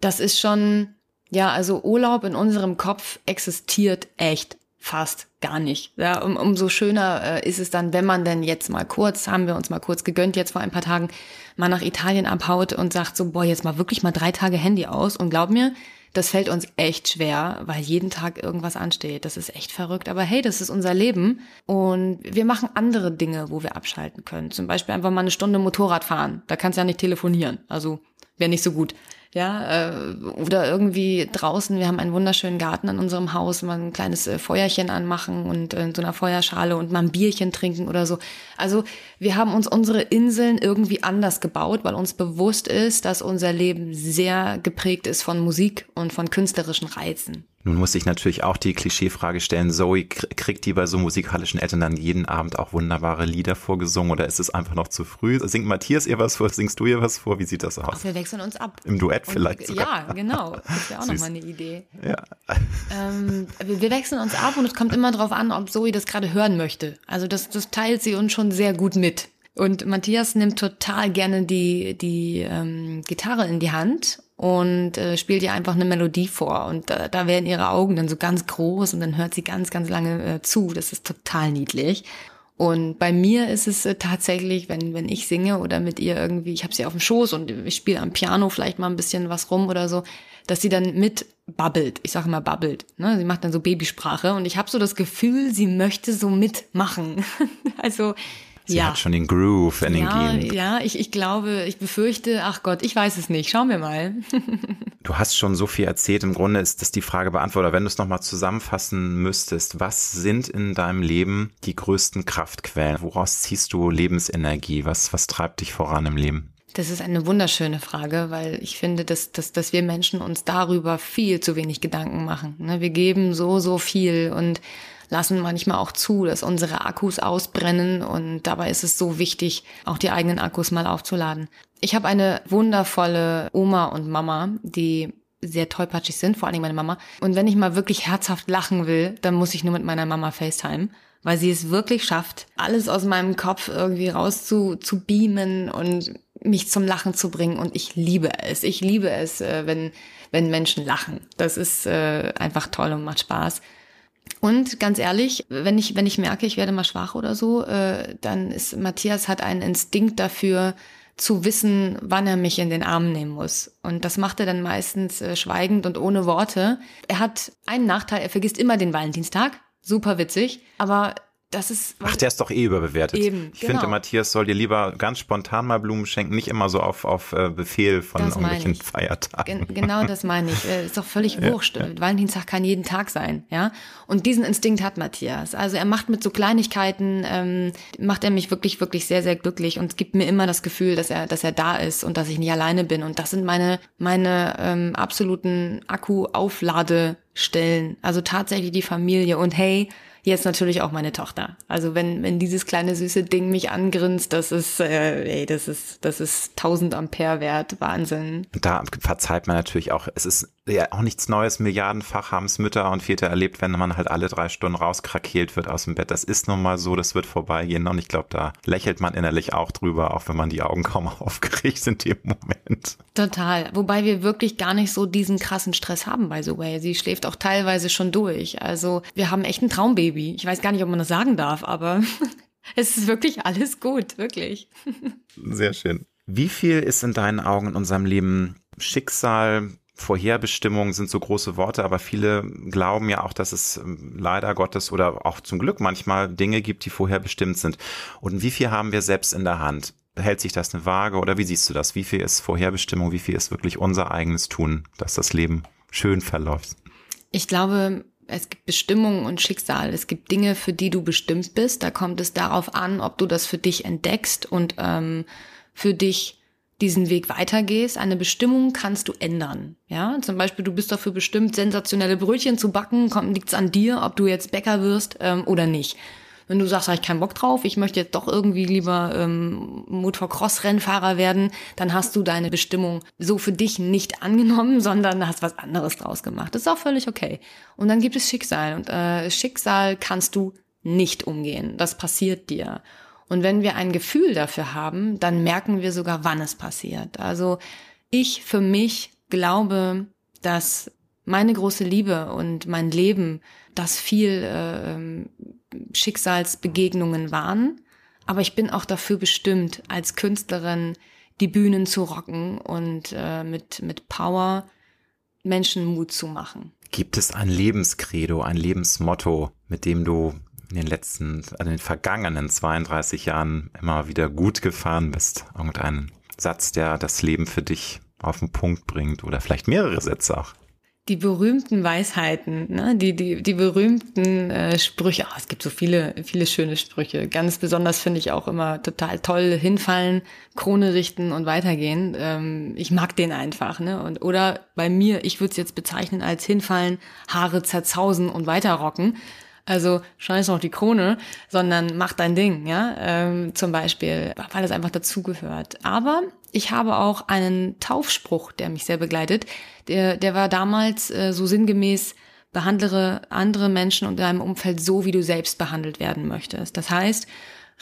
Das ist schon ja, also Urlaub in unserem Kopf existiert echt fast gar nicht. Ja, um, umso schöner äh, ist es dann, wenn man denn jetzt mal kurz, haben wir uns mal kurz gegönnt, jetzt vor ein paar Tagen, mal nach Italien abhaut und sagt so, boah, jetzt mal wirklich mal drei Tage Handy aus. Und glaub mir, das fällt uns echt schwer, weil jeden Tag irgendwas ansteht. Das ist echt verrückt. Aber hey, das ist unser Leben. Und wir machen andere Dinge, wo wir abschalten können. Zum Beispiel einfach mal eine Stunde Motorrad fahren. Da kannst du ja nicht telefonieren. Also wäre nicht so gut ja, äh, oder irgendwie draußen, wir haben einen wunderschönen Garten an unserem Haus, mal ein kleines äh, Feuerchen anmachen und äh, in so einer Feuerschale und mal ein Bierchen trinken oder so. Also wir haben uns unsere Inseln irgendwie anders gebaut, weil uns bewusst ist, dass unser Leben sehr geprägt ist von Musik und von künstlerischen Reizen. Nun muss ich natürlich auch die Klischeefrage stellen, Zoe, kriegt die bei so musikalischen Eltern dann jeden Abend auch wunderbare Lieder vorgesungen oder ist es einfach noch zu früh? Singt Matthias ihr was vor, singst du ihr was vor? Wie sieht das aus? Ach, wir wechseln uns ab. Im Duett Und, vielleicht sogar. Ja, <laughs> genau. Das wäre auch nochmal eine Idee. Ja. Ähm, wir wechseln uns ab und es kommt immer darauf an, ob Zoe das gerade hören möchte. Also das, das teilt sie uns schon sehr gut mit. Und Matthias nimmt total gerne die, die ähm, Gitarre in die Hand und äh, spielt ihr einfach eine Melodie vor. Und äh, da werden ihre Augen dann so ganz groß und dann hört sie ganz, ganz lange äh, zu. Das ist total niedlich. Und bei mir ist es äh, tatsächlich, wenn, wenn ich singe oder mit ihr irgendwie, ich habe sie auf dem Schoß und ich spiele am Piano vielleicht mal ein bisschen was rum oder so, dass sie dann mit babbelt. Ich sage immer babbelt. Ne? Sie macht dann so Babysprache und ich habe so das Gefühl, sie möchte so mitmachen. <laughs> also Sie ja. hat schon den Groove in ja, den Genen. Ja, ich, ich glaube, ich befürchte, ach Gott, ich weiß es nicht. Schauen wir mal. <laughs> du hast schon so viel erzählt. Im Grunde ist das die Frage beantwortet. Wenn du es nochmal zusammenfassen müsstest, was sind in deinem Leben die größten Kraftquellen? Woraus ziehst du Lebensenergie? Was, was treibt dich voran im Leben? Das ist eine wunderschöne Frage, weil ich finde, dass, dass, dass wir Menschen uns darüber viel zu wenig Gedanken machen. Ne? Wir geben so, so viel und lassen manchmal auch zu, dass unsere Akkus ausbrennen und dabei ist es so wichtig, auch die eigenen Akkus mal aufzuladen. Ich habe eine wundervolle Oma und Mama, die sehr tollpatschig sind, vor allem meine Mama. Und wenn ich mal wirklich herzhaft lachen will, dann muss ich nur mit meiner Mama FaceTime, weil sie es wirklich schafft, alles aus meinem Kopf irgendwie raus zu, zu beamen und mich zum Lachen zu bringen. Und ich liebe es. Ich liebe es, äh, wenn, wenn Menschen lachen. Das ist äh, einfach toll und macht Spaß. Und ganz ehrlich, wenn ich, wenn ich merke, ich werde mal schwach oder so, äh, dann ist Matthias hat einen Instinkt dafür, zu wissen, wann er mich in den Arm nehmen muss. Und das macht er dann meistens äh, schweigend und ohne Worte. Er hat einen Nachteil, er vergisst immer den Valentinstag. Super witzig. Aber das ist. Ach, der ist doch eh überbewertet. Eben, ich genau. finde, Matthias soll dir lieber ganz spontan mal Blumen schenken, nicht immer so auf, auf äh, Befehl von Das irgendwelchen ich. Feiertagen. Gen genau das meine ich. Äh, Ist doch völlig <laughs> wurscht. Valentinstag kann jeden Tag sein, ja. Und diesen Instinkt hat Matthias. Also er macht mit so Kleinigkeiten, ähm, macht er mich wirklich, wirklich sehr, sehr glücklich und gibt mir immer das Gefühl, dass er, dass er da ist und dass ich nicht alleine bin. Und das sind meine, meine ähm, absoluten Akku-Aufladestellen. Also tatsächlich die Familie. Und hey, jetzt natürlich auch meine Tochter. Also wenn, wenn dieses kleine süße Ding mich angrinst, das ist, äh, ey, das ist, das ist 1000 Ampere wert. Wahnsinn. Da verzeiht man natürlich auch, es ist ja auch nichts Neues, milliardenfach haben es Mütter und Väter erlebt, wenn man halt alle drei Stunden rauskrakeelt wird aus dem Bett. Das ist nun mal so, das wird vorbeigehen und ich glaube, da lächelt man innerlich auch drüber, auch wenn man die Augen kaum <laughs> aufgeregt sind im Moment. Total. Wobei wir wirklich gar nicht so diesen krassen Stress haben, by the way. Sie schläft auch teilweise schon durch. Also wir haben echt ein Traumbaby. Ich weiß gar nicht, ob man das sagen darf, aber <laughs> es ist wirklich alles gut, wirklich. <laughs> Sehr schön. Wie viel ist in deinen Augen in unserem Leben Schicksal, Vorherbestimmung sind so große Worte, aber viele glauben ja auch, dass es ähm, leider Gottes oder auch zum Glück manchmal Dinge gibt, die vorherbestimmt sind. Und wie viel haben wir selbst in der Hand? Hält sich das eine Waage oder wie siehst du das? Wie viel ist Vorherbestimmung? Wie viel ist wirklich unser eigenes Tun, dass das Leben schön verläuft? Ich glaube, es gibt Bestimmung und Schicksal. Es gibt Dinge, für die du bestimmt bist. Da kommt es darauf an, ob du das für dich entdeckst und ähm, für dich diesen Weg weitergehst. Eine Bestimmung kannst du ändern. Ja, zum Beispiel, du bist dafür bestimmt, sensationelle Brötchen zu backen. Kommt liegt's an dir, ob du jetzt Bäcker wirst ähm, oder nicht. Wenn du sagst, habe ich keinen Bock drauf, ich möchte jetzt doch irgendwie lieber ähm, Motocross-Rennfahrer werden, dann hast du deine Bestimmung so für dich nicht angenommen, <laughs> sondern hast was anderes draus gemacht. Das ist auch völlig okay. Und dann gibt es Schicksal. Und äh, Schicksal kannst du nicht umgehen. Das passiert dir. Und wenn wir ein Gefühl dafür haben, dann merken wir sogar, wann es passiert. Also ich für mich glaube, dass meine große Liebe und mein Leben, das viel äh, Schicksalsbegegnungen waren. Aber ich bin auch dafür bestimmt, als Künstlerin die Bühnen zu rocken und äh, mit, mit Power Menschen Mut zu machen. Gibt es ein Lebenskredo, ein Lebensmotto, mit dem du in den letzten, in den vergangenen 32 Jahren immer wieder gut gefahren bist? Irgendein Satz, der das Leben für dich auf den Punkt bringt oder vielleicht mehrere Sätze auch? die berühmten Weisheiten, ne? die, die, die berühmten äh, Sprüche. Oh, es gibt so viele, viele schöne Sprüche. Ganz besonders finde ich auch immer total toll hinfallen, Krone richten und weitergehen. Ähm, ich mag den einfach. Ne? Und, oder bei mir, ich würde es jetzt bezeichnen als hinfallen, Haare zerzausen und weiterrocken. Also scheiß auf die Krone, sondern mach dein Ding, ja. Ähm, zum Beispiel, weil es einfach dazugehört. Aber ich habe auch einen Taufspruch, der mich sehr begleitet. Der, der war damals äh, so sinngemäß, behandle andere Menschen und deinem Umfeld so, wie du selbst behandelt werden möchtest. Das heißt,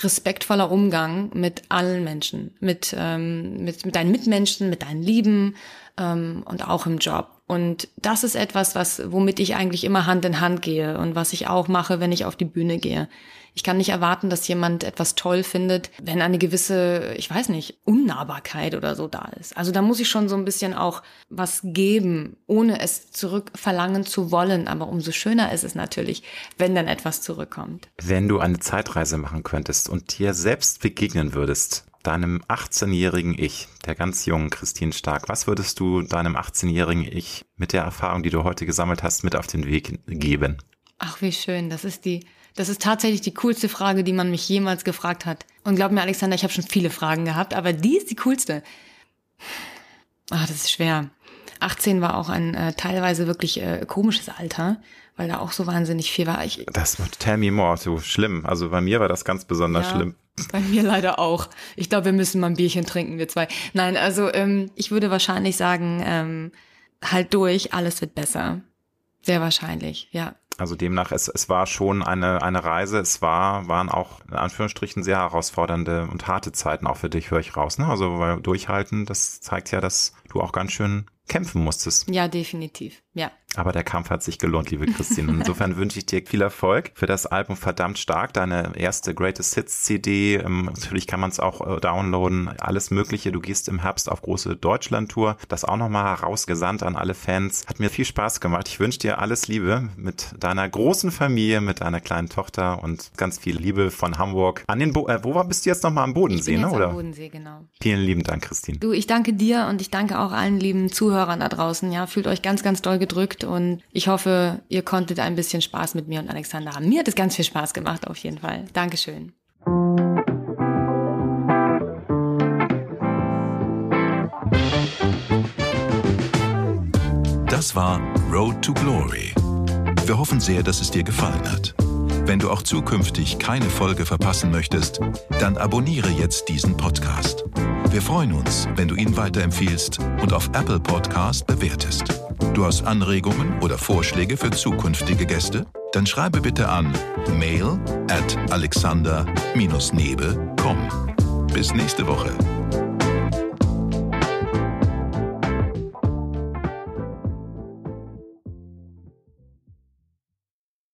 respektvoller Umgang mit allen Menschen, mit, ähm, mit, mit deinen Mitmenschen, mit deinen Lieben ähm, und auch im Job. Und das ist etwas, was, womit ich eigentlich immer Hand in Hand gehe und was ich auch mache, wenn ich auf die Bühne gehe. Ich kann nicht erwarten, dass jemand etwas toll findet, wenn eine gewisse, ich weiß nicht, Unnahbarkeit oder so da ist. Also da muss ich schon so ein bisschen auch was geben, ohne es zurückverlangen zu wollen. Aber umso schöner ist es natürlich, wenn dann etwas zurückkommt. Wenn du eine Zeitreise machen könntest und dir selbst begegnen würdest, deinem 18-jährigen Ich, der ganz jungen Christine Stark, was würdest du deinem 18-jährigen Ich mit der Erfahrung, die du heute gesammelt hast, mit auf den Weg geben? Ach, wie schön. Das ist die, das ist tatsächlich die coolste Frage, die man mich jemals gefragt hat. Und glaub mir, Alexander, ich habe schon viele Fragen gehabt, aber die ist die coolste. Ach, das ist schwer. 18 war auch ein äh, teilweise wirklich äh, komisches Alter, weil da auch so wahnsinnig viel war. Ich, das tell me more, so schlimm. Also bei mir war das ganz besonders Ja. schlimm. Bei mir leider auch. Ich glaube, wir müssen mal ein Bierchen trinken, wir zwei. Nein, also ähm, ich würde wahrscheinlich sagen, ähm, halt durch, alles wird besser. Sehr wahrscheinlich, ja. Also demnach, es, es war schon eine, eine Reise. Es war, waren auch in Anführungsstrichen sehr herausfordernde und harte Zeiten auch für dich, höre ich raus. Ne? Also weil durchhalten, das zeigt ja, dass du auch ganz schön kämpfen musstest. Ja, definitiv. Ja. Aber der Kampf hat sich gelohnt, liebe Christine. Insofern <laughs> wünsche ich dir viel Erfolg für das Album Verdammt Stark, deine erste Greatest Hits CD. Ähm, Natürlich kann man es auch äh, downloaden, alles Mögliche. Du gehst im Herbst auf große Deutschland-Tour. Das auch nochmal herausgesandt an alle Fans. Hat mir viel Spaß gemacht. Ich wünsche dir alles Liebe mit deiner großen Familie, mit deiner kleinen Tochter und ganz viel Liebe von Hamburg an den Bo äh, Wo bist du jetzt nochmal am Ich Bodensee, bin ne? Oder? am Bodensee, genau. Vielen lieben Dank, Christine. Du, ich danke dir und ich danke auch allen lieben Zuhörern da draußen. Ja, fühlt euch ganz, ganz doll gedrückt und ich hoffe, ihr konntet ein bisschen Spaß mit mir und Alexander haben. Mir hat es ganz viel Spaß gemacht, auf jeden Fall. Dankeschön. Das war Road to Glory. Wir hoffen sehr, dass es dir gefallen hat. Wenn du auch zukünftig keine Folge verpassen möchtest, dann abonniere jetzt diesen Podcast. Wir freuen uns, wenn du ihn weiterempfiehlst und auf Apple Podcast bewertest. Du hast Anregungen oder Vorschläge für zukünftige Gäste? Dann schreibe bitte an mail at alexander-nebe.com. Bis nächste Woche.